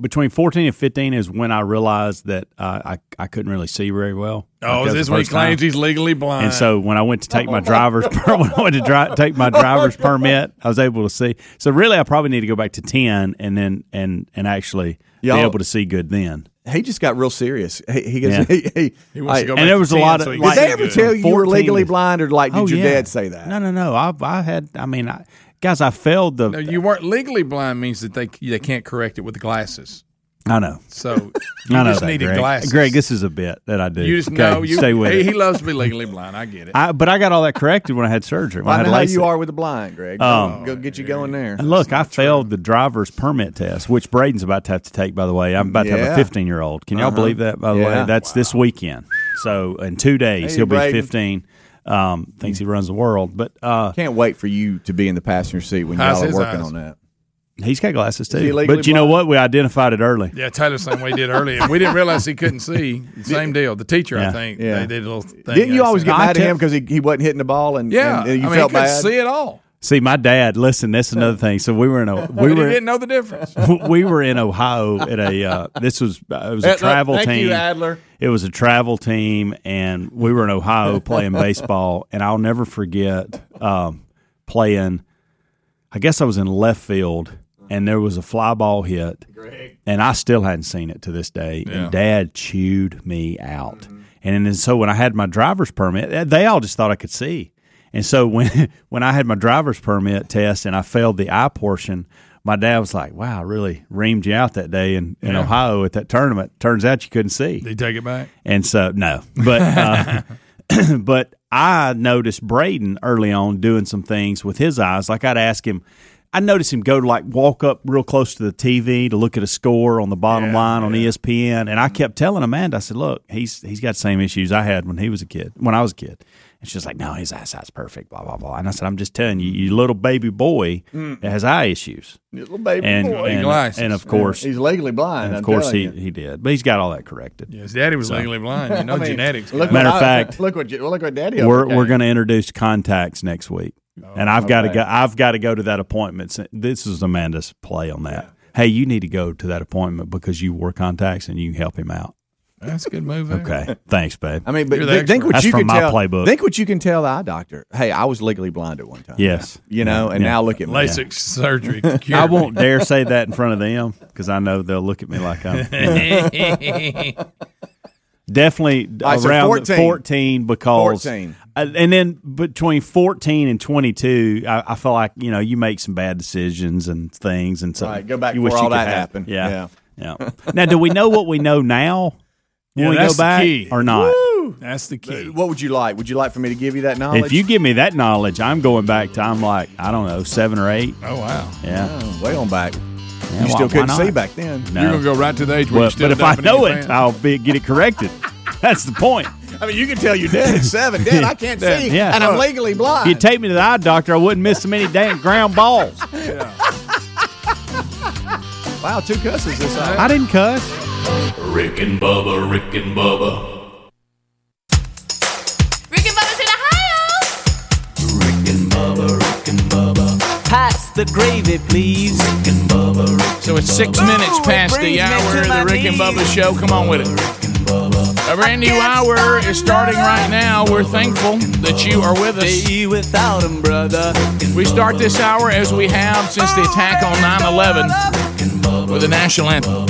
between 14 and 15 is when I realized that uh, I I couldn't really see very well. Oh, Like, is that this the when he first time. claims he's legally blind? And so when I went to take my driver's per- when I went to dri- take my driver's permit, I was able to see. So really, I probably need to go back to ten and then and and actually Y'all- be able to see good then. He just got real serious. He, he, gets, Yeah. he, he, He wants I- to go and back there to was a lot of, so Did they ever good. tell you you were legally blind, or like oh, did Oh, your yeah. dad say that? No, no, no. I, I had. I mean, I, guys, I failed the. No, you weren't legally blind means that they they can't correct it with the glasses. I know. So you I know just that, needed Greg. glasses. Greg, this is a bit that I do. you just Okay, know you stay with he, it. he loves to be legally blind. I get it. I, but I got all that corrected when I had surgery. When I I, know how you are with the blind, Greg. Go- Um, go get you going there. And look, I failed the driver's permit test, which Braden's about to have to take. By the way, I'm about to have a 15 year old. Can y'all believe that? By the Yeah. way, that's this weekend. So in two days, Hey, he'll be 15. Um, thinks he runs the world, but uh, Can't wait for you to be in the passenger seat when y'all are working eyes? on that. He's got glasses too. legally But you know what? We identified it early. yeah, Taylor same way he did earlier. We didn't realize he couldn't see. Same deal. The teacher, I think, Yeah. they did a little thing. Didn't you always get mad at him because he, he wasn't hitting the ball and, Yeah, and, and you I mean, felt he couldn't bad? see it all. See, my dad. Listen, that's another thing. So we were in a we were didn't know the difference. we were in Ohio at a uh, this was uh, it was a travel thank team. you, Adler. It was a travel team, and we were in Ohio playing baseball. And I'll never forget um, playing. I guess I was in left field, and there was a fly ball hit, and I still hadn't seen it to this day. Yeah. And Dad chewed me out. And then so when I had my driver's permit, they all just thought I could see. And so when when I had my driver's permit test and I failed the eye portion, my dad was like, "Wow, I really reamed you out that day in, in Ohio at that tournament. Turns out you couldn't see." Did he take it back? And so no, but uh, but I noticed Braden early on doing some things with his eyes. Like I'd ask him, I noticed him go to like walk up real close to the TV to look at a score on the bottom Yeah, line on E ESPN, and I mm-hmm. kept telling Amanda, I said, "Look, he's he's got the same issues I had when he was a kid, when I was a kid." And she's like, "No, his eyesight's perfect." Blah blah blah. And I said, "I'm just telling you, mm-hmm. you little baby boy that has eye issues." Little baby And boy. and, glasses. and of course, He's legally blind. and I'm of course he, you. he did, but he's got all that corrected. Yeah, his daddy was legally blind. You know I mean, genetics. Look Matter of fact, look what you- look what Daddy. we're overcame. we're going to introduce contacts next week, Oh, and I've got to go. I've got to go to that appointment. This is Amanda's play on that. Hey, you need to go to that appointment because you wore contacts and you help him out. That's a good move. Eh? Okay, thanks, babe. I mean, but You're think, think what That's you from can my tell. playbook. Think what you can tell the eye doctor. Hey, I was legally blind at one time. Yes, You know, and Yeah. now look at me. LASIK surgery. I won't dare say that in front of them because I know they'll look at me like I'm definitely All right, so around 14. 14 because 14. Uh, and then between 14 and 22 I, I feel like you know you make some bad decisions and things and so Right, go back you before wish all you that happened. yeah yeah now do we know what we know now when Yeah, we that's go the back key. or not That's the key. What would you like? Would you like for me to give you that knowledge? if you give me that knowledge i'm going back to i'm like i don't know seven or eight Oh wow. yeah, Oh, way on back. Yeah, you why- still couldn't not? see back then. No. You're gonna go right to the age where Well, you still but if I know it, pants. I'll be, get it corrected. That's the point. I mean, you can tell your dad at seven. Dad, I can't see, Yeah. and I'm legally blind. If you take me to the eye doctor, I wouldn't miss so many damn ground balls. wow, two cusses this time. I didn't cuss. Rick and Bubba, Rick and Bubba, Rick and Bubba's in Ohio. Rick and Bubba, Rick and Bubba. Pass the gravy, please. It's six minutes past the hour of the Rick and. Bubba show. Come on with it. A brand new hour is starting right now. We're thankful that you are with us. Be without him, brother. We start this hour as we have since the attack on 9 11 with the national anthem.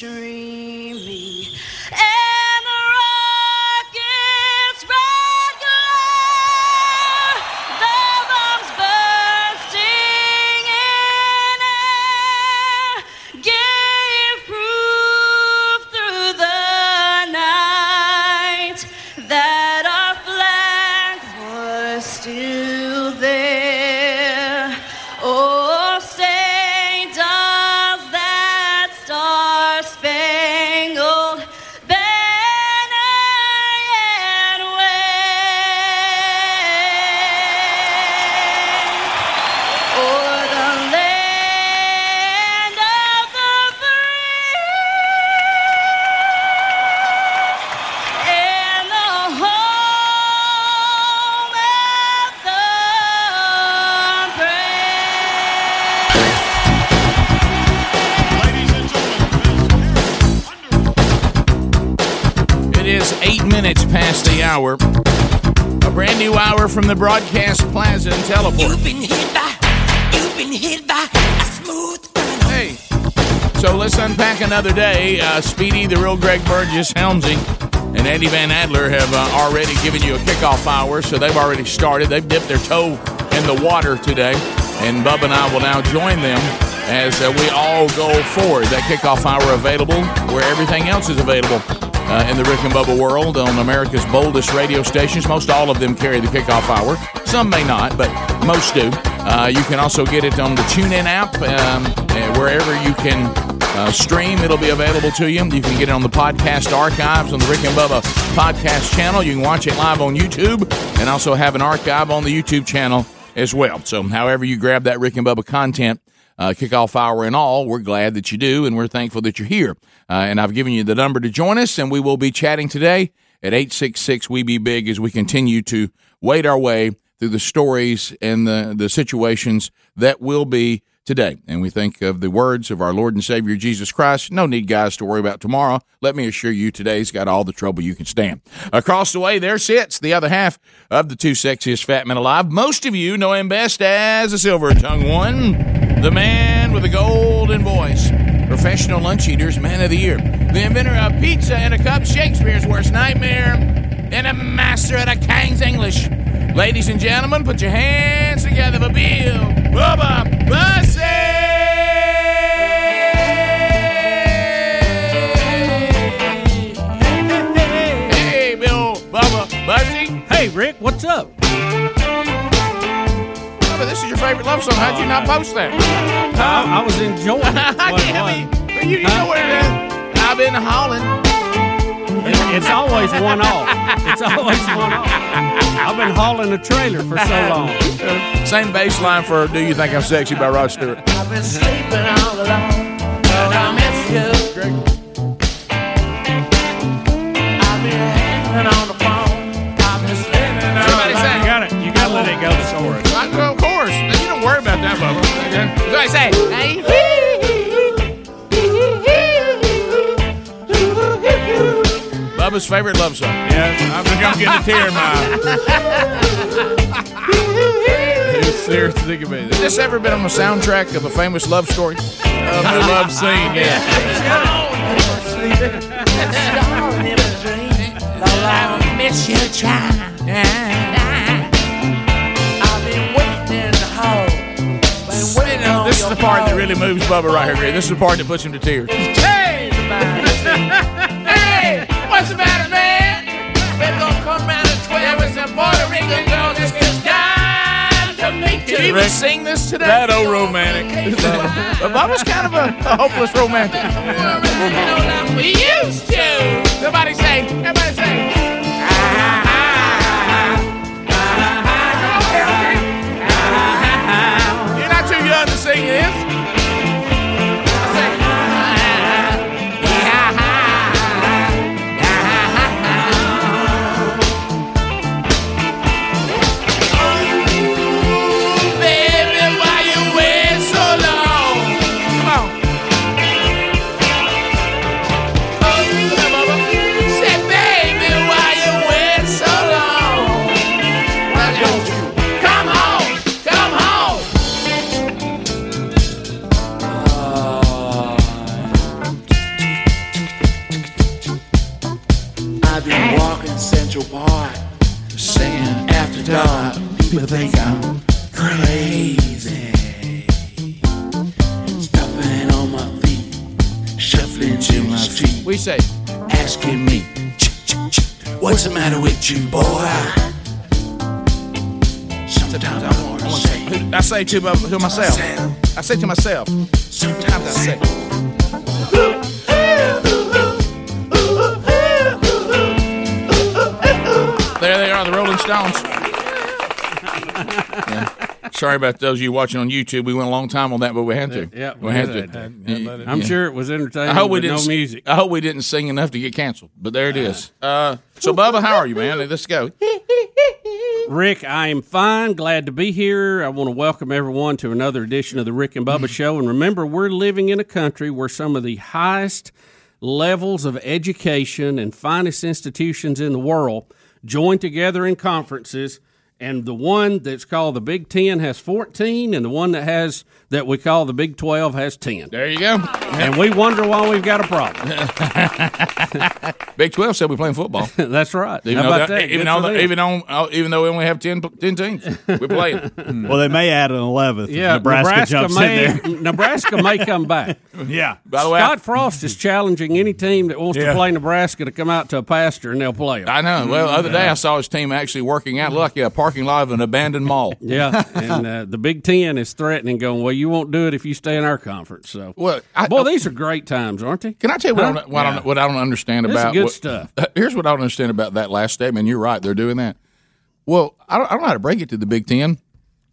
gallantly hour. A brand new hour from the Broadcast Plaza and Teleport. You've been hit by, you've been hit by a smooth criminal. Hey, so let's unpack another day. Uh, Speedy, the real Greg Burgess, Helmsy, and Eddie Van Adler have uh, already given you a kickoff hour, so they've already started. They've dipped their toe in the water today, and Bubba and I will now join them as uh, we all go forward. That kickoff hour available where everything else is available. Uh, in the Rick and Bubba world, on America's boldest radio stations, most all of them carry the kickoff hour. Some may not, but most do. Uh, you can also get it on the TuneIn app, um, uh, wherever you can uh, stream. It'll be available to you. You can get it on the podcast archives on the Rick and Bubba podcast channel. You can watch it live on YouTube and also have an archive on the YouTube channel as well. So, however you grab that Rick and Bubba content, uh, kickoff hour and all, we're glad that you do, and we're thankful that you're here. Uh, and I've given you the number to join us, and we will be chatting today at 866 We Be Big as we continue to wade our way through the stories and the, the situations that will be today. And we think of the words of our Lord and Savior Jesus Christ. No need, guys, to worry about tomorrow. Let me assure you, today's got all the trouble you can stand. Across the way, there sits the other half of the two sexiest fat men alive. Most of you know him best as the silver tongued one, the man with the golden voice. Professional lunch eaters, man of the year. The inventor of pizza and a cup, Shakespeare's worst nightmare, and a master of the King's English. Ladies and gentlemen, put your hands together for Bill Bubba Bussey. Hey, Bill Bubba Bussey. Hey, Rick, what's up? Bubba, this is your favorite love song. How'd you not post that? I, I was enjoying it. What- Yeah, I what? mean, you, you know what it is. I've been hauling. It- it's always one off. It's always one off. I've been hauling a trailer for so long. Same bass line for Do You Think I'm Sexy by Rod Stewart. I've been sleeping all alone, but I miss Somebody say. Bubba's favorite love song. Yeah, I'm gonna get a tear in my eye. Seriously, think about it. Has this ever been on the soundtrack of a famous love story? Of the love scene, yeah. Been This is the part that really moves Bubba right here, Greg. This is the part that puts him to tears. Hey, hey, what's the matter, man? Better gonna come round at 12 with some Puerto Rican girls just gets down to meet Did you you. even sing this today? That old romantic. But Bubba's kind of a, a hopeless romantic. Like we used to. Somebody say, everybody say. Young to think I'm crazy. Stomping on my feet, shuffling to my street, We say, asking me, What's the matter with you, boy? Sometimes I want to say, I say to, my, to myself. I say to myself. Sometimes I say. There they are, the Rolling Stones. Yeah. Sorry about those of you watching on YouTube. We went a long time on that, but we had to. Yeah, we had we to. had I'm sure it was entertaining. I hope we with didn't. no music. I hope we didn't sing enough to get canceled. But there it is. Uh, so, Bubba, how are you, man? Let's go. Rick, I am fine. Glad to be here. I want to welcome everyone to another edition of the Rick and Bubba Show. And remember, we're living in a country where some of the highest levels of education and finest institutions in the world join together in conferences. And the one that's called the Big Ten has 14, and the one that has that we call the Big 12 has 10. There you go. And we wonder why we've got a problem. Big Twelve said we're playing football. That's right. Even How though about that- that? even Good though even on uh, even though we only have 10, 10 teams, we're playing. Well, they may add an eleventh. Yeah, Nebraska, Nebraska, jumps may in there. Nebraska may come back. yeah. By the way, I- Scott Frost is challenging any team that wants Yeah. to play Nebraska to come out to a pasture and they'll play them. I know. Well, the other day I saw his team actually working out, look, yeah, a parking lot of an abandoned mall. Yeah, and uh, the Big Ten is threatening, going, "Well, you won't do it if you stay in our conference." So, Well, I- boy, these are great times, aren't they? Can I tell you what, Huh? I, don't, I, what I don't understand This is about good what- stuff. Here's what I don't understand about that last statement. You're right; they're doing that. Well, I don't, I don't know how to break it to the Big Ten.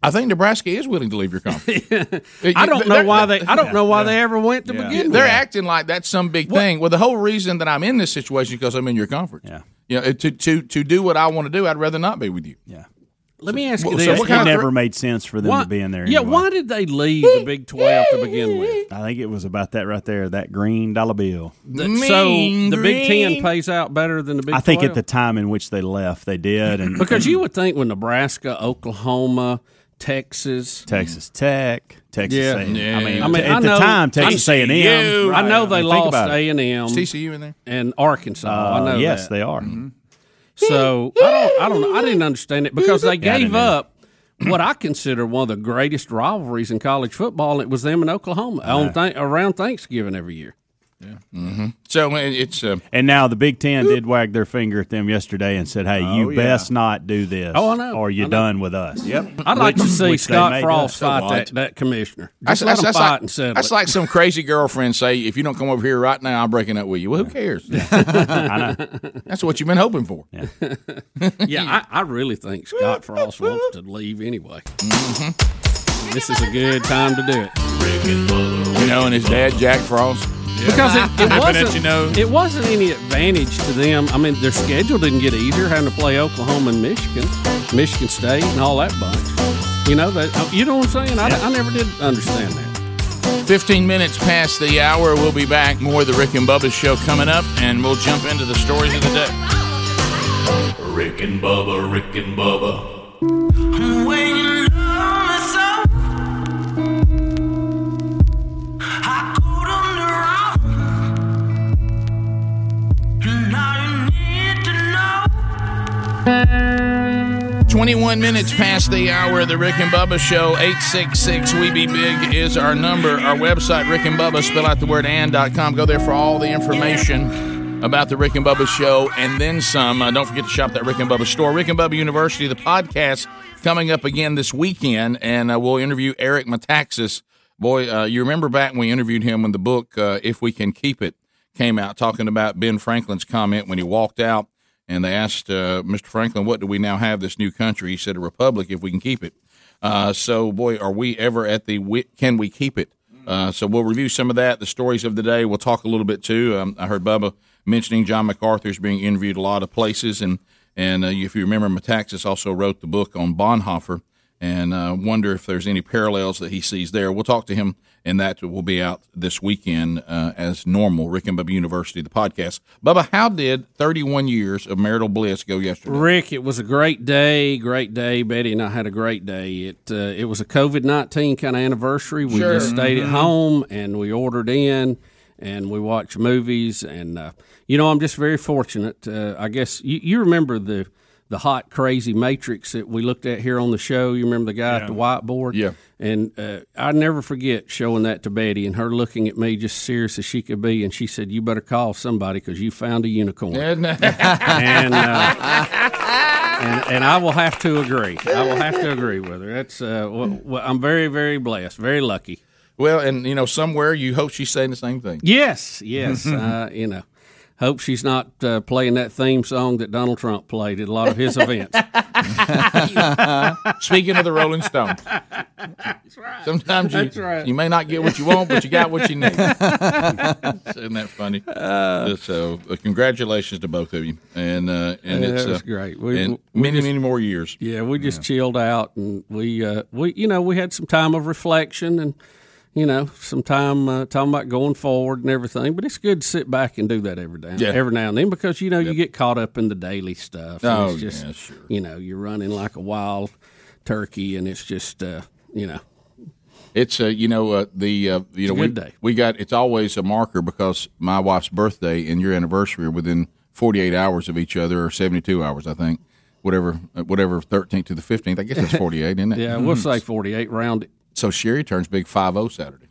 I think Nebraska is willing to leave your conference. I don't know why they. I don't know why they ever went to begin. With. They're with. acting like that's some big thing. Well, the whole reason that I'm in this situation is because I'm in your conference. Yeah. You know, to to to do what I want to do, I'd rather not be with you. Yeah. Let me ask you Well, this: so It what kind of never thre- made sense for them why, to be in there. Yeah, why did they leave the Big Twelve to begin with? I think it was about that right there, that green dollar bill. The- so Mean the Big Ten pays out better than the Big. I think 12? at the time in which they left, they did, and because you would think with Nebraska, Oklahoma, Texas, Texas Tech, Texas. Yeah. A&M. Yeah. I mean, I mean, at I the know- time, Texas A and M. TCU. I know they Think lost. A and M Is TCU in there? and Arkansas. I know Uh, yes, that. they are. So I don't, I don't, know. I didn't understand it because they gave didn't up what I consider one of the greatest rivalries in college football. It was them in Oklahoma on th- around Thanksgiving every year. So uh, it's uh, And now the Big Ten did wag their finger at them yesterday and said, "Hey, you yeah. best not do this, Oh, I know. or you're done with us." Yep. I'd like to see Scott Frost fight what? that, that commissioner. that's, let that's, them that's fight like, and settle that's it. like some crazy girlfriend say, if you don't come over here right now, I'm breaking up with you. Well, who cares? I know. That's what you've been hoping for. yeah, I, I really think Scott Frost wants to leave anyway. Mm-hmm. This is a good time to do it. Rick and Bubba. You know, and his dad, Jack Frost. Because it, it wasn't you know. it wasn't any advantage to them. I mean, their schedule didn't get easier having to play Oklahoma and Michigan, Michigan State, and all that bunch. You know that oh, you know what I'm saying? I, I never did understand that. 15 minutes past the hour. We'll be back. More of the Rick and Bubba show coming up, and we'll jump into the stories of the day. Rick and Bubba, Rick and Bubba. 21 minutes past the hour of the Rick and Bubba show. 866 We Be Big is our number. Our website, Rick and Bubba, spell out the word and.com. Go there for all the information about the Rick and Bubba show and then some. Uh, don't forget to shop that Rick and Bubba store. Rick and Bubba University, the podcast coming up again this weekend, and uh, we'll interview Eric Metaxas. Boy, uh, you remember back when we interviewed him when the book, uh, If We Can Keep It, came out, talking about Ben Franklin's comment when he walked out and they asked uh, Mr. Franklin, "What do we now have this new country?" He said, "A republic, if we can keep it." Uh, so, boy, are we ever at the wi- can we keep it? Uh, so we'll review some of that, the stories of the day. We'll talk a little bit too. Um, I heard Bubba mentioning John MacArthur's being interviewed a lot of places, and and uh, if you remember, Metaxas also wrote the book on Bonhoeffer, and uh, wonder if there's any parallels that he sees there. We'll talk to him, and that will be out this weekend uh, as normal. Rick and Bubba University, the podcast. Bubba, how did 31 years of marital bliss go yesterday? Rick, it was a great day, great day. Betty and I had a great day. It uh, it was a COVID nineteen kind of anniversary. We Sure. just stayed Mm-hmm. at home and we ordered in and we watched movies and uh, you know I'm just very fortunate. Uh, I guess you, you remember the the hot crazy matrix that we looked at here on the show. You remember the guy at the whiteboard? Yeah. And uh, I never forget showing that to Betty and her looking at me just serious as she could be, and she said, "You better call somebody because you found a unicorn." And, and, uh, and and I will have to agree. I will have to agree with her. That's uh, well, well, I'm very very blessed, very lucky. well, and you know, somewhere you hope she's saying the same thing. Yes, yes. uh, you know, hope she's not uh, playing that theme song that Donald Trump played at a lot of his events. Speaking of the Rolling Stones, sometimes you, That's right. you may not get what you want, but you got what you need. Isn't that funny? so, uh, congratulations to both of you, and uh, and Yeah, it's that was uh, great. We- and we many just- many more years. Yeah, we just chilled out and we uh, we you know we had some time of reflection and you know, some time uh, talking about going forward and everything. But it's good to sit back and do that every day, Yeah. every now and then, because you know you get caught up in the daily stuff. Oh, it's just, yeah, sure. You know, you're running like a wild turkey, and it's just, uh, you know, It's uh, you know uh, the uh, you know we day. we got it's always a marker because my wife's birthday and your anniversary are within 48 hours of each other or 72 hours I think whatever uh, whatever 13th to the 15th I guess that's 48 isn't it yeah, we'll say 48 round. So Sherry turns big 5-0 Saturday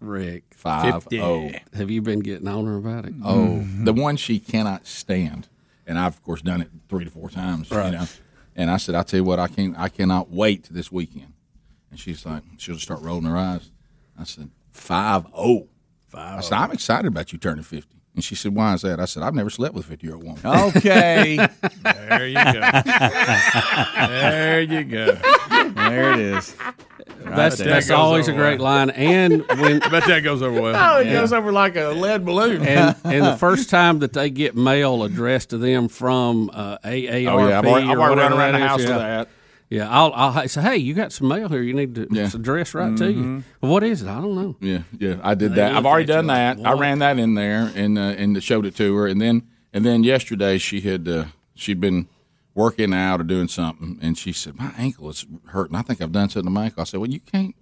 Rick, 5-0 have you been getting on her about it? oh mm-hmm. the one she cannot stand and I've of course done it three to four times you know and I said I tell you what I can not I cannot wait this weekend and she's like she'll start rolling her eyes I said 5-0 I said, I'm excited about you turning 50. And she said, Why is that? I said, I've never slept with a 50 year old woman. Okay, There you go. there you go. there it is. That's there that's always a great well. line. And when I bet that goes over well. Oh, it goes over like a lead balloon. and and the first time that they get mail addressed to them from uh, AARP Oh, yeah. I've already, I've already run around the that is, house yeah. for that. Yeah, I'll I'll say, hey, you got some mail here. You need to Yeah. Mm-hmm. right to you. Well, what is it? I don't know. Yeah, yeah, I did They that. I've already at you done like, that. I ran that in there and uh, and showed it to her, and then and then yesterday she had uh, she'd been working out or doing something, and she said my ankle is hurting. I think I've done something to my ankle. I said, well, you can't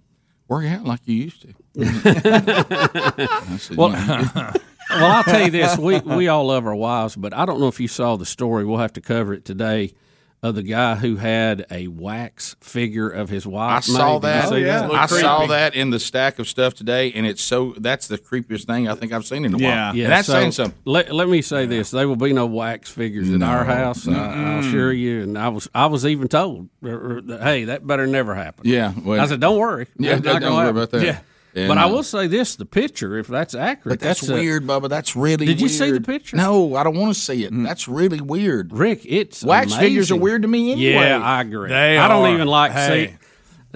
work out like you used to. I said, Well, "Yeah." well, I'll tell you this: we we all love our wives, but I don't know if you saw the story. We'll have to cover it today. Of the guy who had a wax figure of his wife. I saw made. Did you that. see that? I saw that in the stack of stuff today, and it's so that's the creepiest thing I think I've seen in a Yeah. while. Yeah, and that's so saying something. Let, let me say this: there will be no wax figures at our house. I, I'll assure you. And I was I was even told, uh, that, "Hey, that better never happen." Yeah, well, I said, "Don't worry. Yeah, It's not don't worry about that. Yeah. And, but I uh, will say this: the picture, if that's accurate, But that's, a- weird, Bubba. That's really. Weird. Did you see the picture? No, I don't want to see it. That's really weird. Rick, it's Wax figures are weird to me anyway. Yeah, I agree. They I don't are. even like Hey. see.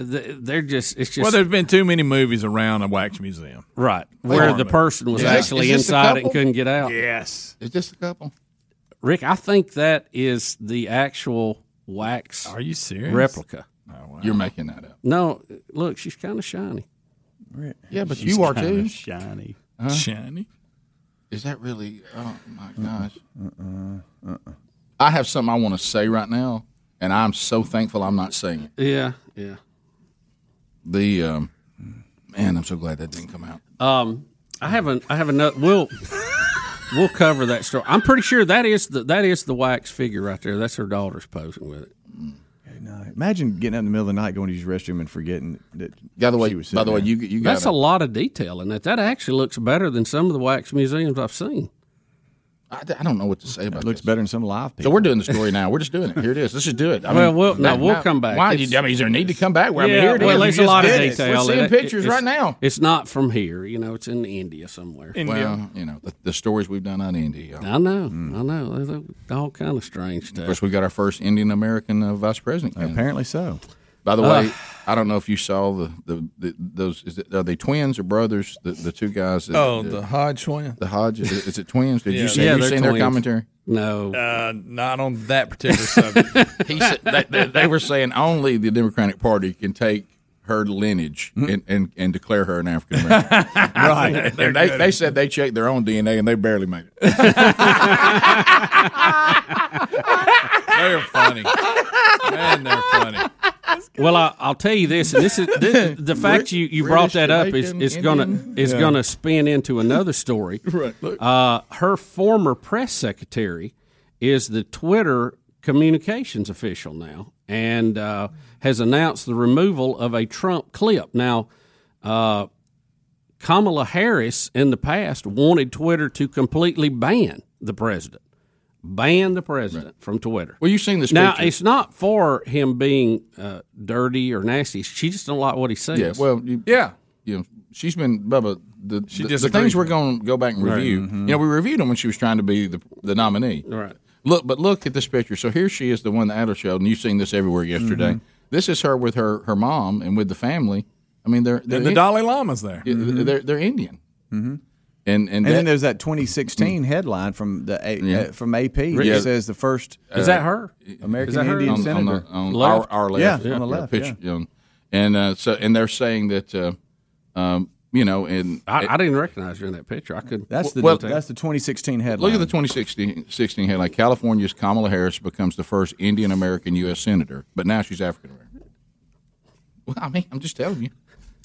They're just it's just Well, there's been too many movies around a wax museum. right where are, the person was Is this- actually is this a inside it and couldn't get out. Yes. It's just a couple. Rick, I think that is the actual wax Are you serious? replica. You're making that up. No, look, she's kind of shiny. Yeah, but She's you are too. shiny. Shiny. Is that really? Oh my gosh. Uh. Uh. I have something I want to say right now, and I'm so thankful I'm not saying it. Yeah, yeah. The um, man, I'm so glad that didn't come out. Um, I haven't. I have another. We'll we'll cover that story. I'm pretty sure that is the that is the wax figure right there. That's her daughter's posing with it. Imagine getting up in the middle of the night going to use the restroom and forgetting that. By the way, she was by the way, sitting you you got That's a lot of detail in that. That actually looks better than some of the wax museums I've seen. I, I don't know what to say about It looks this. better than some live people. So we're doing the story now. We're just doing it. Here it is. Let's just do it. I Well, mean, we'll- no, that- we'll now- come back. Why? You, I mean, is there a need to come back? Well, I mean, here it is. well, You there's a lot of detail. We're seeing it. pictures right now. It's not from here. You know, it's in India somewhere. Well, you know, the, the stories we've done on India. I know. I know. There's all kind of strange stuff. Of stuff. course, we got our first Indian American uh, vice president. Apparently so. By the Uh. way, I don't know if you saw the the, the those is it, are they twins or brothers? The the two guys. That, Oh, the, the Hodge twin. the Hodge. Is, is it twins? Did Yeah. you see? Yeah, have you they're their twins. commentary? No. Uh, not on that particular subject. He said they, they, they were saying only the Democratic Party can take her lineage and, and, and declare her an African American. Right. And they, they said they checked their own DNA and they barely made it. they're funny. Man, they're funny. Well, I, I'll tell you this, and this is this, the fact you, you brought that up is is gonna Indian. is gonna spin into another story. Right. Look. Uh, her former press secretary is the Twitter communications official now, and uh, has announced the removal of a Trump clip. Now, uh, Kamala Harris in the past wanted Twitter to completely ban the president, ban the president from Twitter. Well, you've seen this Now picture. it's not for him being uh, dirty or nasty. She just don't like what he says. Yeah, well, you, Yeah. you know, she's been Bubba. The, She the, the things we're going to go back and review. Mm-hmm. You know, we reviewed them when she was trying to be the the nominee. right. Look, but look at this picture. So here she is, the one that Adler showed, and you've seen this everywhere yesterday. Mm-hmm. This is her with her her mom and with the family. I mean, they're they're And the In- Dalai Lama's there. Mm-hmm. they're, they're Indian. And and, And that- then there's that 2016 headline from the A, Yeah. uh, from AP Yeah. that says the first Is that her? American that her? Indian on, on senator. the on Left? our, our left, Yeah, on the left, picture, you know. and uh, so and they're saying that uh, Um, you know, and I, I didn't recognize her in that picture. I could. That's the Well- that's the 2016 headline. Look at the 2016 headline. California's Kamala Harris becomes the first Indian American U.S. senator, but now she's African American. Well, I mean, I'm just telling you.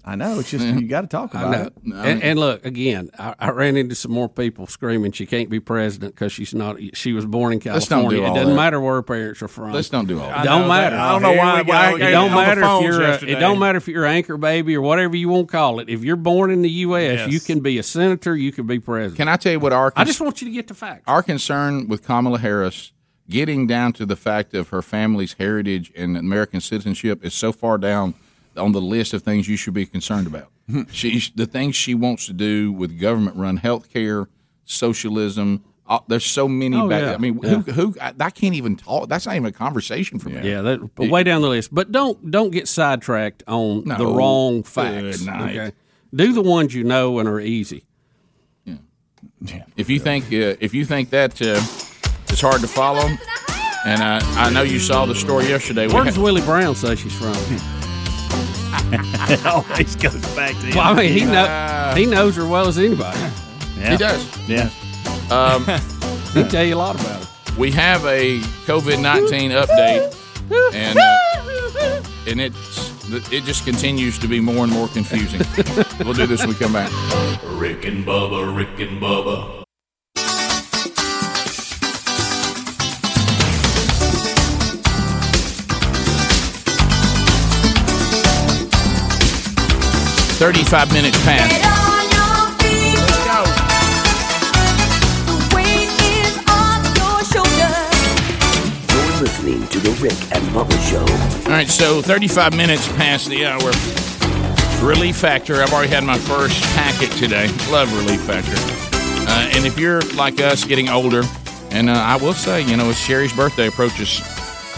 I know. It's just you got to talk I about know. it. and, and look again. I, I ran into some more people screaming she can't be president because she's not. She was born in Let's don't California. do it doesn't that. matter where her parents are from. Let's don't do all that. don't know matter. I don't know why- why It got don't matter if you're. A, it don't matter if you're anchor baby or whatever you want to call it. If you're born in the U.S., Yes. you can be a senator. You can be president. Can I tell you what our I just want you to get the facts. our concern with Kamala Harris getting down to the fact of her family's heritage and American citizenship is so far down on the list of things you should be concerned about. she the things she wants to do with government run health care, socialism. Uh, there's so many. Oh, back, yeah. I mean, Yeah. who, who I, I can't even talk. That's not even a conversation for me. Yeah, that, way down the list. But don't don't get sidetracked on the No. wrong Good facts. night. Okay, do the ones you know and are easy. Yeah. If you think uh, if you think that uh, is hard to follow, and uh, I know you saw the story yesterday. Where does Willie Brown say she's from? it always goes back to him. Well, I mean, he know he knows her well as anybody. He does. Yeah. Um, he can tell you a lot about it. We have a COVID nineteen update, and uh, and it's it just continues to be more and more confusing. we'll do this when we come back. Rick and Bubba, Rick and Bubba. Thirty-five minutes past. Let's go. You're listening to the Rick and Bubba Show. All right, so 35 minutes past the hour. Relief Factor. I've already had my first packet today. Love Relief Factor. Uh, and if you're like us, getting older, and uh, I will say, you know, as Sherry's birthday approaches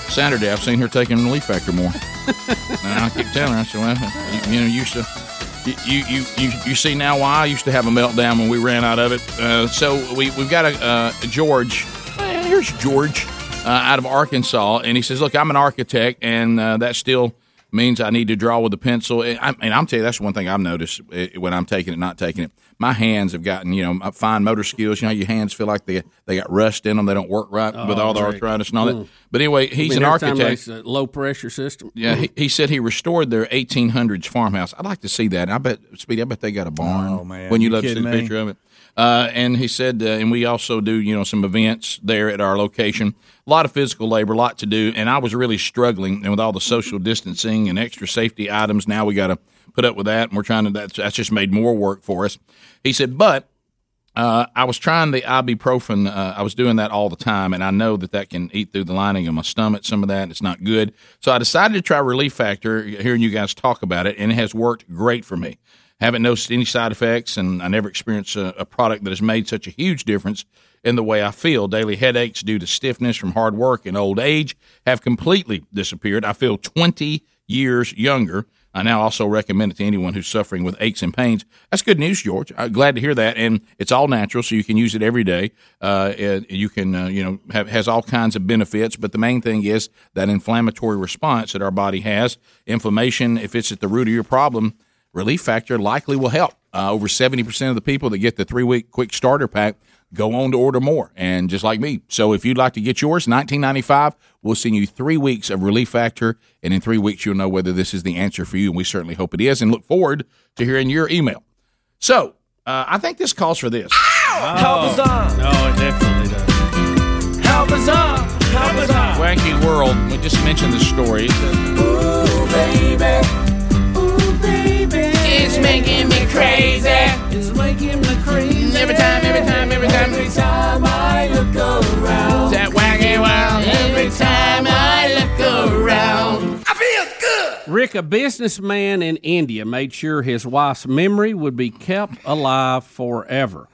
Saturday, I've seen her taking Relief Factor more. and I keep telling her, I said, well, you, you know, you used to. You, you, you, you see now why I used to have a meltdown when we ran out of it. Uh, so we, we've got a, uh, George. Here's George uh, out of Arkansas, and he says, "Look, I'm an architect, and uh, that still means I need to draw with a pencil." And, I, and I'm telling you, that's one thing I've noticed eh, when I'm taking it, not taking it. My hands have gotten, you know, my fine motor skills. You know, your hands feel like they they got rust in them. They don't work right with Oh, all the Rick. arthritis and all that. Mm. But anyway, I he's mean, an architect. there's a low pressure system. Yeah, he, he said he restored their 1800s farmhouse. I'd like to see that. I bet, Speedy, I bet they got a barn. Oh, man. When you You love to see kidding the picture of it. Uh, and he said, uh, and we also do, you know, some events there at our location. A lot of physical labor, a lot to do. And I was really struggling. And with all the social distancing and extra safety items, now we got to put up with that. And we're trying to, that's, that's just made more work for us. He said, but uh, I was trying the ibuprofen. Uh, I was doing that all the time, and I know that that can eat through the lining of my stomach. Some of that, it's not good. So I decided to try Relief Factor. Hearing you guys talk about it, and it has worked great for me. Haven't noticed any side effects, and I never experienced a, a product that has made such a huge difference in the way I feel. Daily headaches due to stiffness from hard work and old age have completely disappeared. I feel 20 years younger. I now also recommend it to anyone who's suffering with aches and pains. That's good news, George. I'm glad to hear that, and it's all natural, so you can use it every day. Uh, you can, uh, you know, have, has all kinds of benefits. But the main thing is that inflammatory response that our body has. Inflammation, if it's at the root of your problem, Relief Factor likely will help. Uh, over 70% of the people that get the three week quick starter pack go on to order more, and just like me. So if you'd like to get yours, 1995, we'll send you three weeks of Relief Factor, and in three weeks, you'll know whether this is the answer for you, and we certainly hope it is, and look forward to hearing your email. So uh, I think this calls for this. How bizarre! Oh, it definitely does. How bizarre! How bizarre! Wacky World, we just mentioned the story. Ooh, baby. Ooh, making me crazy. It's making me crazy. Every time, every time, every time. Every time I look around. That wacky world. Every time I look around. I feel good. Rick, a businessman in India, made sure his wife's memory would be kept alive forever.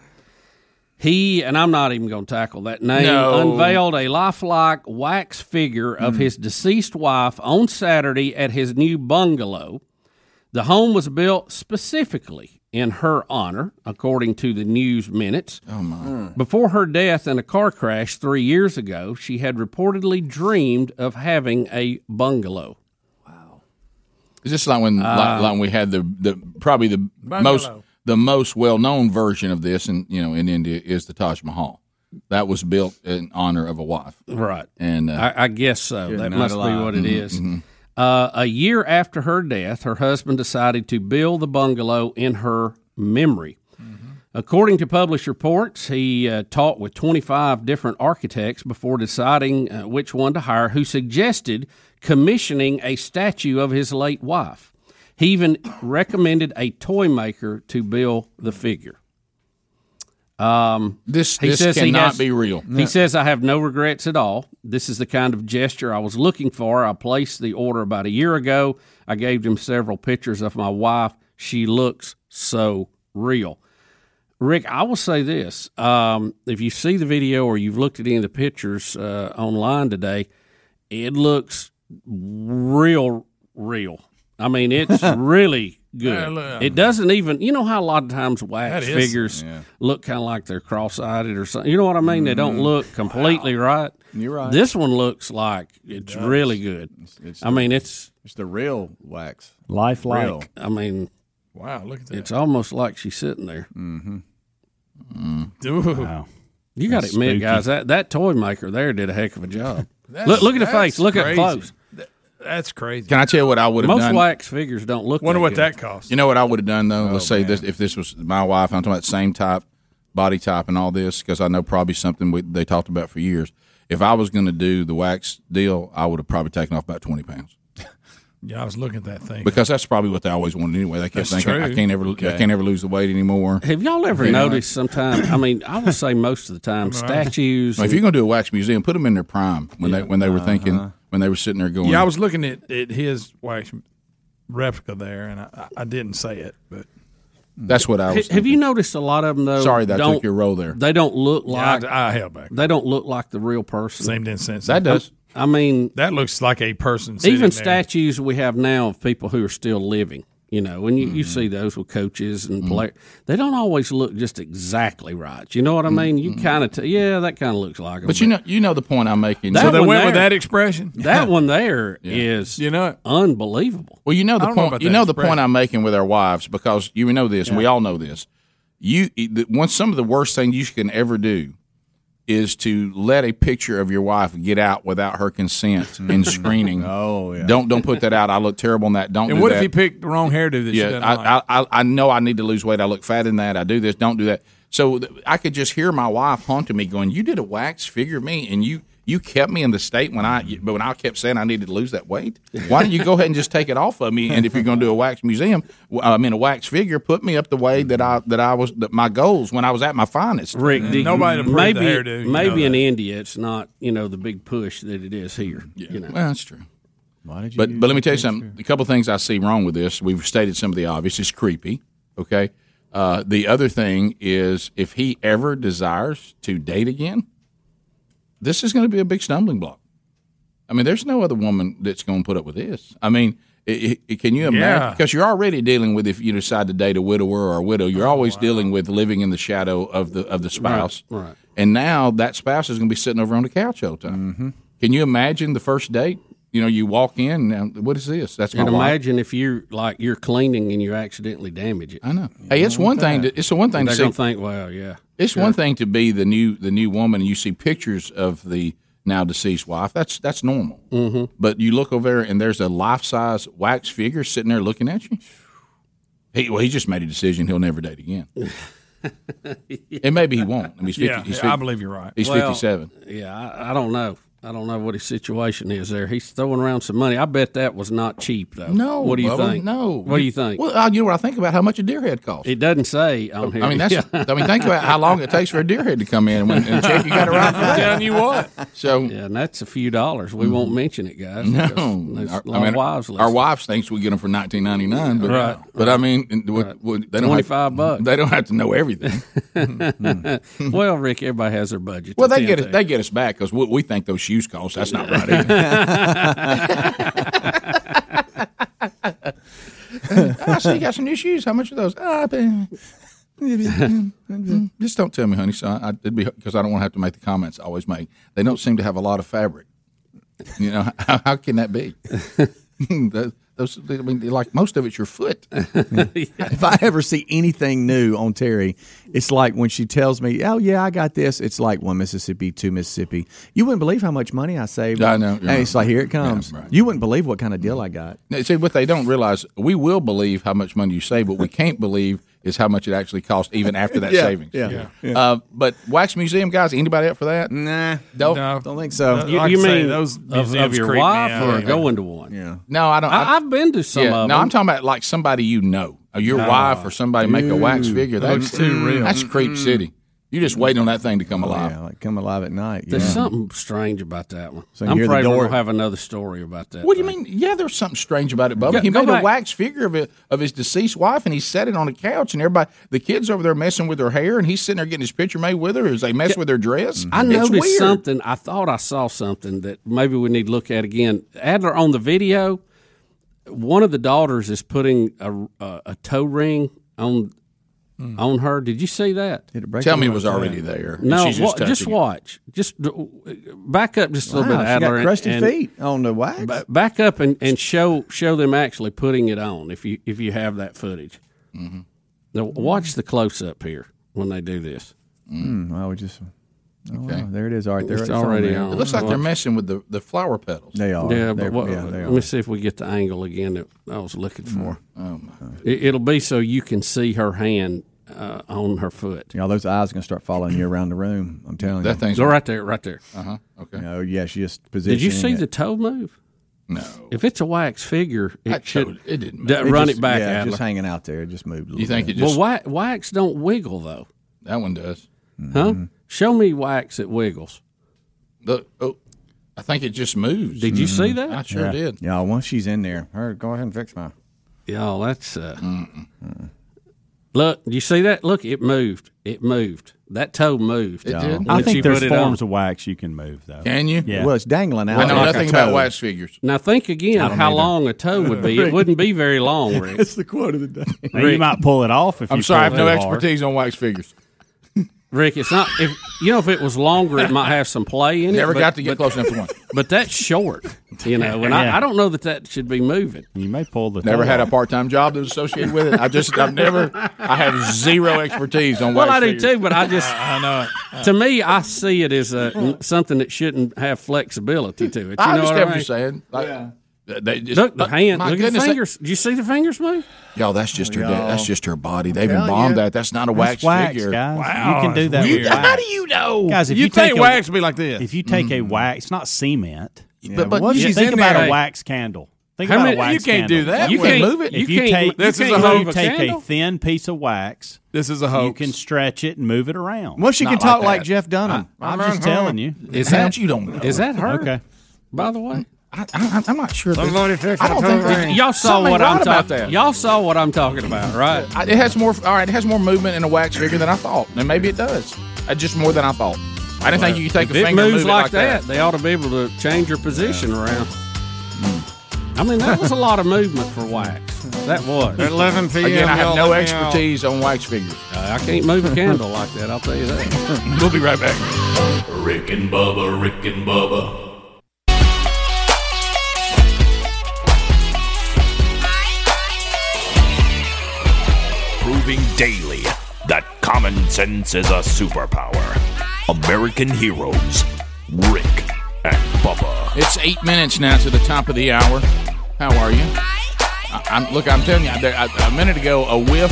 He, and I'm not even going to tackle that name, No. unveiled a lifelike wax figure of hmm. his deceased wife on Saturday at his new bungalow. The home was built specifically in her honor, according to the news minutes. Oh, my. Before her death in a car crash three years ago, she had reportedly dreamed of having a bungalow. Wow. Is this like when Uh, like, like when we had the the probably the most the most well known version of this in you know in India is the Taj Mahal. That was built in honor of a wife, Right. and uh, I, I guess so. Good that night must be alive. what it Mhm, is. mhm. Uh, a year after her death, her husband decided to build the bungalow in her memory. According to published reports, he uh, talked with 25 different architects before deciding uh, which one to hire, who suggested commissioning a statue of his late wife. He even recommended a toy maker to build the figure. Um, This- he this cannot be real. He says, I have no regrets at all. This is the kind of gesture I was looking for. I placed the order about a year ago. I gave him several pictures of my wife. She looks so real. Rick, I will say this. Um, if you see the video or you've looked at any of the pictures uh, online today, it looks real, real. I mean, it's really good. look. It doesn't even, you know how a lot of times wax That is- figures yeah. look kind of like they're cross-eyed or something. You know what I mean? They don't Mhm. look completely right. You're right. This one looks like it's does. really good. it's I mean, it's it's the real wax, lifelike. Real. I mean, Wow, look at that. it's almost like she's sitting there. Mm-hmm. Ooh. Wow. You got to admit, spooky. guys, that, that toy maker there did a heck of a job. Look, look at the face. Look at crazy. close. Th- That's crazy. Can I tell you what I would have done? Most done? wax figures don't look. Wonder that what good. that costs. You know what I would have done though? Let's Oh, say this if this was my wife. I'm talking about the same type, body type, and all this because I know probably something we, they talked about for years. If I was going to do the wax deal, I would have probably taken off about twenty pounds Yeah, I was looking at that thing. because that's probably what they always wanted anyway. They kept That's thinking I can't ever, I can't ever lose the weight anymore. Have y'all ever You know? noticed sometimes? I mean, I would say most of the time, statues. If you're going to do a wax museum, put them in their prime when they when they were thinking uh-huh. When they were sitting there going. yeah, I was looking at, at his wax replica there, and I, I I didn't say it, but That's what I was. have you noticed a lot of them though? Sorry that I don't, took your role there. They don't look Yeah, like. I- I held back. They don't look like the real person. same didn't sense That does. I mean, That looks like a person. sitting even there. statues we have now of people who are still living. You know, when you, Mm-hmm. you see those with coaches and players, they don't always look just exactly right. You know what I mean? You kind of, t- yeah, that kind of looks like them. Mm-hmm. But you know, you know the point I'm making. That So they one went with that expression. that one there is You know, unbelievable. Well, you know the I don't know point. you that know the point I'm making with our wives because you know this, and we all know this. You the, one some of the worst things you can ever do is to let a picture of your wife get out without her consent in screening. Oh yeah. Don't don't put that out. I look terrible in that. Don't. and do what that. if he picked the wrong hairdo that Yeah, I, like? I, I I know I need to lose weight. I look fat in that. I do this. Don't do that. So I could just hear my wife haunting me, going, "You did a wax figure of me, and you you kept me in the state when I but when I kept saying I needed to lose that weight. Why don't you go ahead and just take it off of me? And if you're going to do a wax museum, I mean a wax figure, put me up the way that I that I was that my goals when I was at my finest. Rick, do you- Nobody approved the maybe hairdo, you maybe know in. India it's not you know the big push that it is here. You know, Well, that's true. Why did you But but let me tell you picture? something. A couple things I see wrong with this. We've stated some of the obvious. It's creepy. Okay. Uh, the other thing is if he ever desires to date again, this is going to be a big stumbling block. I mean, there's no other woman that's going to put up with this. I mean, i i can you imagine? Yeah. Because you're already dealing with if you decide to date a widower or a widow, you're always dealing with living in the shadow of the of the spouse. Right, right. And now that spouse is going to be sitting over on the couch all the time. Mm-hmm. Can you imagine the first date? You know, you walk in. Now, what is this? That's my and wife. imagine if you're like you're cleaning and you accidentally damage it. I know. Hey, it's one thing. To, it's the one thing to They're see. gonna think, well, yeah, It's one thing to be the new the new woman, and you see pictures of the now deceased wife. That's that's normal. Mm-hmm. But you look over there, and there's a life size wax figure sitting there looking at you. He well, he just made a decision. He'll never date again. and maybe he won't. I mean, he's 50, yeah, he's I believe you're right. He's Well, 57. Yeah, I, I don't know. I don't know what his situation is there. He's throwing around some money. I bet that was not cheap though. No, what do you Bubba, think? No, what do you think? Well, uh, you know what I think about how much a deer head costs. it doesn't say on here. I mean, that's. I mean, think about how long it takes for a deer head to come in and, when, and check you got it right for I'm that. telling you what. So yeah, and that's a few dollars. We won't mention it, guys. No, Our- a lot of wives our wives thinks we get them for nineteen ninety nine, but Right, but I mean, and what- what- they don't have- 25 bucks. They don't have to know everything. well, Rick, everybody has their budget. well, they get us they get us back because we, we think those shoes cost. That's not right. Either. I see you got some new shoes. How much are those? Ah, Pay- Just don't tell me, honey. So I, it'd be because I don't want to have to make the comments I always make. They don't seem to have a lot of fabric. You know how, how can that be? those. I mean, like most of it's your foot. if I ever see anything new on Terry, it's like when she tells me, "Oh yeah, I got this." It's like one Mississippi, two Mississippi. You wouldn't believe how much money I saved. I know. And it's like here it comes. You wouldn't believe what kind of deal I got. Now, See what they don't realize. We will believe how much money you save, but we can't believe is how much it actually cost even after that Yeah, savings. yeah, yeah. Uh, but wax museum guys, anybody up for that? Nah, don't. don't think so. You, you mean of, of your wife or going to one? Yeah. No, I don't. I, I've been to some yeah, of no. I'm talking about like somebody you know, your No. wife or somebody make a wax figure. That's too real. That's creep city. You just waiting on that thing to come oh, alive. Yeah, like come alive at night. There's yeah. something strange about that one. So I'm afraid we'll have another story about that. What do you mean? Yeah, there's something strange about it, Bubba. Go- he go made a wax figure of it of his deceased wife, and he set it on a couch, and everybody, the kids over there messing with her hair, and he's sitting there getting his picture made with her as they mess with her dress. I It's noticed weird. something. I thought I saw something that maybe we need to look at again. Adler on the video, one of the daughters is putting a, a, a toe ring on on her. Did you see that? Tell me it was already there. No, she's just wa- just touching it. watch. Just uh, back up just a little Wow, bit, she got Adler. and- crusty and- feet on the wax. ba- back up and, and show show them actually putting it on if you if you have that footage. Mm-hmm. Now watch the close up here when they do this. Mm, well, we just. Oh, Okay. wow, there it is. All right, there It's already there. on. It looks like they're messing with the, the flower petals. They are. Yeah, but what, yeah, they let are. me see if we get the angle again that I was looking for. Oh my. It, it'll be so you can see her hand uh, on her foot. You know, those eyes are gonna start following you around the room. I'm telling That you. thing's Go right there, right there. Uh huh. Okay. Oh yeah, she just positioning. Did you see it. the toe move? No. If it's a wax figure, it That should showed- it didn't d- move. run just- it back. Yeah, Adler. just hanging out there. It just moved. A little You think bit. it just well, wax, wax don't wiggle though, that one does? huh? Show me wax that wiggles. The, oh, I think it just moves. Did you see that? I sure yeah. did. Yeah, once she's in there, her go ahead and fix my. Yeah, that's. Uh, look, you see that? Look, it moved. It moved. That toe moved. It did? I think there's put it on. forms of wax you can move though. Can you? Yeah. Well, it's dangling out. I know like nothing a about toe. wax figures. Now think again how either. long a toe would be. It wouldn't be very long, Rick. That's the quote of the day. Now, you might pull it off if you I'm you sorry, I have no hard. expertise on wax figures. Rick, it's not. If you know, if it was longer, it might have some play in it. Never but- got to get but, close enough to one. But that's short, you know, and Yeah. I, I don't know that that should be moving. You may pull the Never toe had a part time job that was associated with it. I just, I've never, I have zero expertise on Well, I do too, but I just, I know it. to me, I see it as a, something that shouldn't have flexibility to it. You I know what understand I what mean? you're saying. Like, they just, Look, the uh, hand. Look goodness, at the that- fingers. Do you see the fingers move? Y'all, that's just her. Y'all. That's just her body. They've telling embalmed you. that. That's not a That's wax, wax, figure. guys. Wow, you can do that. weird. with How do you know? Guys, if You you, think take a, wax would be like this? if you take a mm-hmm. wax, it's not cement. but but what You she's think in about there. a wax candle. Think about many- a wax candle. you can't candle. do that. You can't move it. You If you can't, take- you This is can't a You take candle? a thin piece of wax. This is a You can stretch it and move it around. Well, she can talk like, that. Jeff Dunham. I'm just telling you. Is How that you don't know? Is that her? Okay. By the way, I, I, I'm not sure. That, Somebody fix I don't my think that- y'all saw Something what right I'm talking. that. Y'all saw what I'm talking about, right? I, it has more. All right, it has more movement in a wax figure than I thought, and maybe it does. Uh, just more than I thought. I didn't think you could take a it finger and moves move it like, like that, they ought to be able to change your position around. I mean, that was a lot of movement for wax. That was. At 11 p.m. Again, I have no let me expertise on wax figures. I can't move a candle like that. I'll tell you that. We'll be right back. Rick and Bubba, Rick and Bubba. Daily that common sense is a superpower. American heroes, Rick and Bubba. It's eight minutes now to the top of the hour. How are you? I, I'm, look, I'm telling you, there, a, a minute ago, a whiff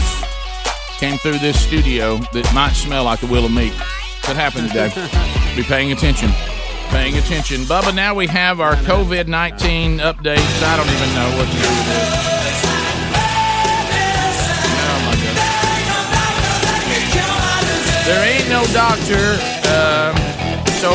came through this studio that might smell like the will of meat. What happened today? Be paying attention. Paying attention. Bubba, now we have our COVID 19 updates. I don't even know what to do with this. There ain't no doctor, um, so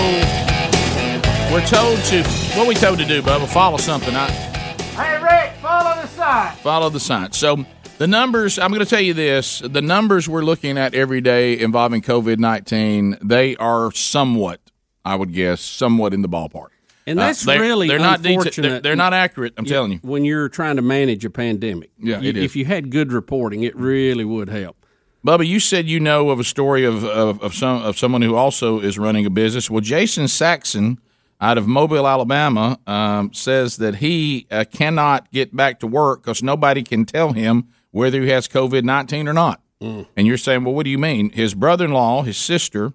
we're told to. What we told to do, Bubba? Follow something. I, Hey, Rick, follow the sign. follow the science. So the numbers, I'm going to tell you this: the numbers we're looking at every day involving COVID nineteen, they are somewhat, I would guess, somewhat in the ballpark. And Uh, that's they're- really they're not deta- unfortunate. they're, they're not accurate. I'm telling you. When you're trying to manage a pandemic, Yeah, You- it is. if you had good reporting, it really would help. Bubba, you said you know of a story of, of, of some of someone who also is running a business. Well, Jason Saxon out of Mobile, Alabama, um, says that he uh, cannot get back to work because nobody can tell him whether he has COVID 19 or not. And you're saying, well, what do you mean? His brother in law, his sister,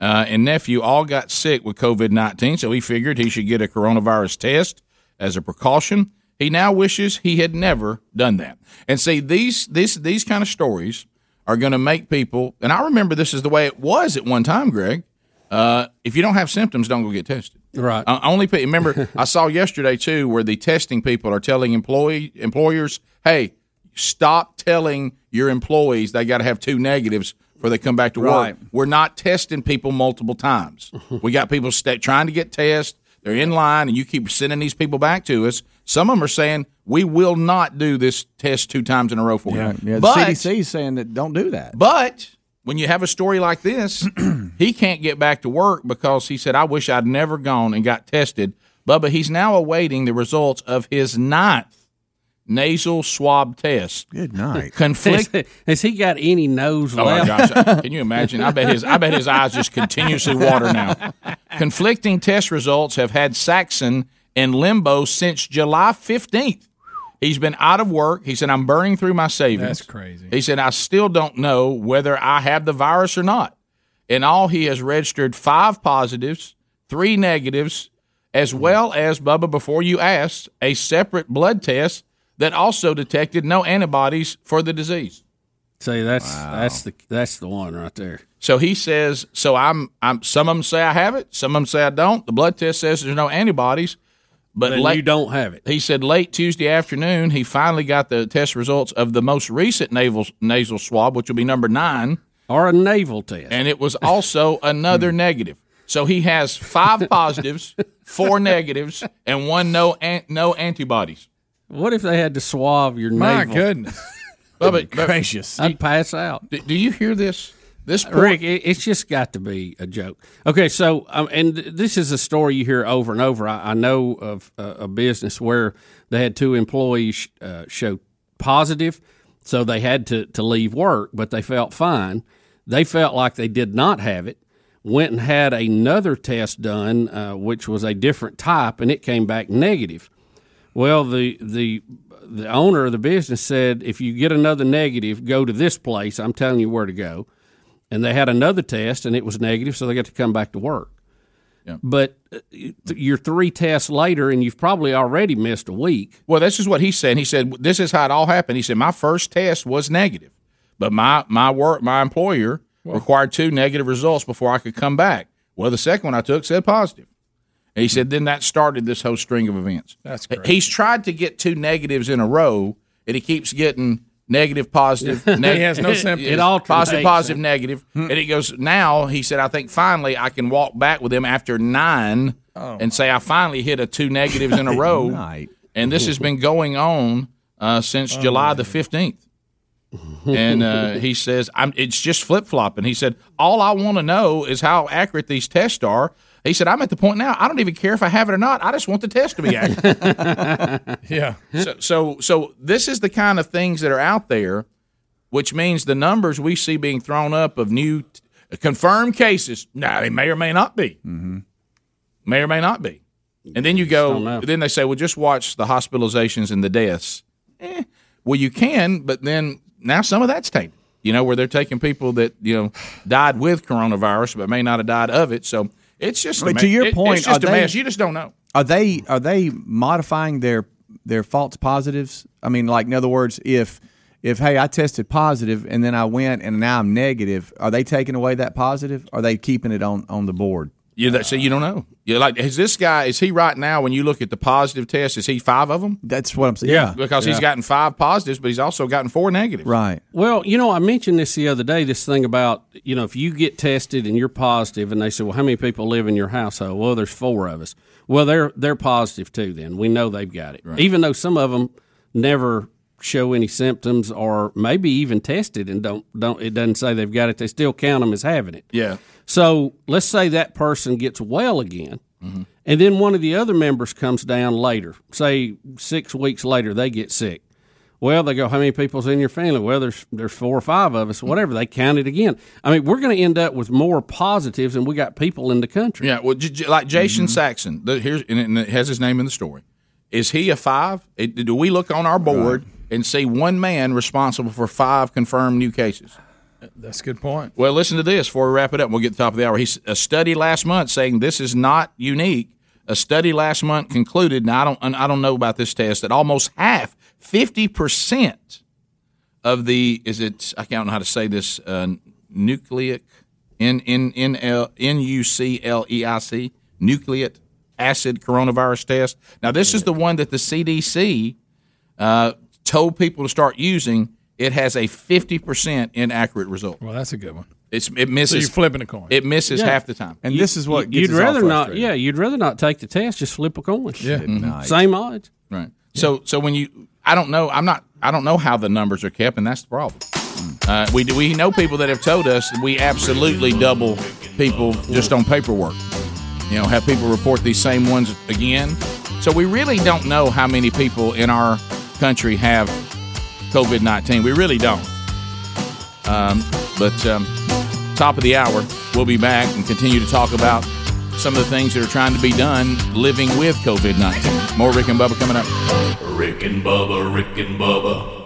uh, and nephew all got sick with COVID 19, so he figured he should get a coronavirus test as a precaution. He now wishes he had never done that. And see, these, these, these kind of stories are going to make people, and I remember this is the way it was at one time, Greg. Uh, if you don't have symptoms, don't go get tested. Right. Uh, only pe- remember, I saw yesterday too where the testing people are telling employee employers, "Hey, stop telling your employees they got to have two negatives before they come back to Right. work. We're not testing people multiple times. we got people sta trying to get tests. They're in line, and you keep sending these people back to us. Some of them are saying we will not do this test two times in a row for Yeah, you. yeah. The CDC is saying that don't do that. but when you have a story like this, he can't get back to work because he said, I wish I'd never gone and got tested. Bubba, he's now awaiting the results of his ninth nasal swab test. Good night. Conflict. Has he got any nose Oh my left? gosh! Uh, can you imagine? I bet his I bet his eyes just continuously water now. Conflicting test results have had Saxon in limbo since July fifteenth. He's been out of work. He said, "I'm burning through my savings." That's crazy. He said, "I still don't know whether I have the virus or not." In all, he has registered five positives, three negatives, as well as Bubba. Before you asked, a separate blood test that also detected no antibodies for the disease. See, that's that's the that's the one right there. So he says, so I'm, I'm. Some of them say I have it. Some of them say I don't. The blood test says there's no antibodies, but Then late, you don't have it. He said late Tuesday afternoon, he finally got the test results of the most recent nasal nasal swab, which will be number nine, or a naval test, and it was also another hmm. negative. So he has five positives, four negatives, and one no an, no antibodies. What if they had to swab your My navel? goodness. Bubba, Gracious. I'd pass out. do, do you hear this? This poor- Rick, it, it's just got to be a joke. Okay, so um, and this is a story you hear over and over. I, I know of uh, a business where they had two employees uh, show positive, so they had to to leave work, but they felt fine. They felt like they did not have it. Went and had another test done, uh, which was a different type, and it came back negative. Well, the the the owner of the business said, if you get another negative, go to this place. I'm telling you where to go. And they had another test, and it was negative, so they got to come back to work. But uh, you're three tests later, and you've probably already missed a week. Well, this is what he said. He said, "This is how it all happened." He said, "My first test was negative, but my my work my employer required two negative results before I could come back. Well, the second one I took said positive." And he said, "Then that started this whole string of events." That's great. He's tried to get two negatives in a row, and he keeps getting negative, positive. He has no symptoms. It alternates. Positive, positive, negative. And he goes, now, he said, I think finally I can walk back with him after nine and say I finally hit a two negatives in a row. Night. And this has been going on uh, since July the 15th. and uh, he says, I'm, it's just flip flopping. He said, All I want to know is how accurate these tests are. He said, I'm at the point now, I don't even care if I have it or not. I just want the test to be accurate. Yeah. so, so, so this is the kind of things that are out there, which means the numbers we see being thrown up of new t- confirmed cases. Now they may or may not be, mm-hmm. may or may not be. And then you go, then they say, well, just watch the hospitalizations and the deaths. Eh, well, you can, but then now some of that's tainted. You know, where they're taking people that you know died with coronavirus but may not have died of it. So it's just a But ma- to your it- point, it's just a they- mess. You just don't know. Are they are they modifying their their false positives? I mean, like in other words, if if hey, I tested positive and then I went and now I'm negative, are they taking away that positive? Or are they keeping it on on the board? You that so you don't know. You like is this guy? Is he right now? When you look at the positive test, is he five of them? That's what I'm saying. Yeah, because he's gotten five positives, but he's also gotten four negatives. right. Well, you know, I mentioned this the other day. This thing about you know, if you get tested and you're positive, and they say, "Well, how many people live in your household?" Well, there's four of us. Well, they're they're positive too. Then we know they've got it, even though some of them never show any symptoms or maybe even tested and don't don't. It doesn't say they've got it. They still count them as having it. Yeah. So let's say that person gets well again, and then one of the other members comes down later. Say six weeks later, they get sick. Well, they go, how many people's in your family? Well, there's there's four or five of us, whatever. They count it again. I mean, we're going to end up with more positives than we got people in the country. Yeah, well, j- j- like Jason Mm-hmm. Saxon, the, here's and it- has his name in the story. Is he a five? Do we look on our board and see one man responsible for five confirmed new cases? That's a good point. Well, listen to this before we wrap it up. We'll get to the top of the hour. He's a study last month saying this is not unique. A study last month concluded, now I don't, and I don't know about this test, that almost half, fifty percent of the is it I can't know how to say this uh, nucleic n n n l n u c l e i c nucleic acid coronavirus test. Now this is the one that the CDC uh, told people to start using. It has a fifty percent inaccurate result. Well, that's a good one. It's it misses. So you're flipping a coin. It misses Yeah. half the time. And this is what you'd gets us all rather not. Yeah, you'd rather not take the test. Just flip a coin. Yeah. Nice. Same odds. Right. So so when you I don't know I'm not I don't know how the numbers are kept and that's the problem. Uh, we do we know people that have told us that we absolutely double people just on paperwork. You know, have people report these same ones again. So we really don't know how many people in our country have COVID nineteen. We really don't. Um, but um, top of the hour, we'll be back and continue to talk about some of the things that are trying to be done living with COVID nineteen. More Rick and Bubba coming up. Rick and Bubba, Rick and Bubba.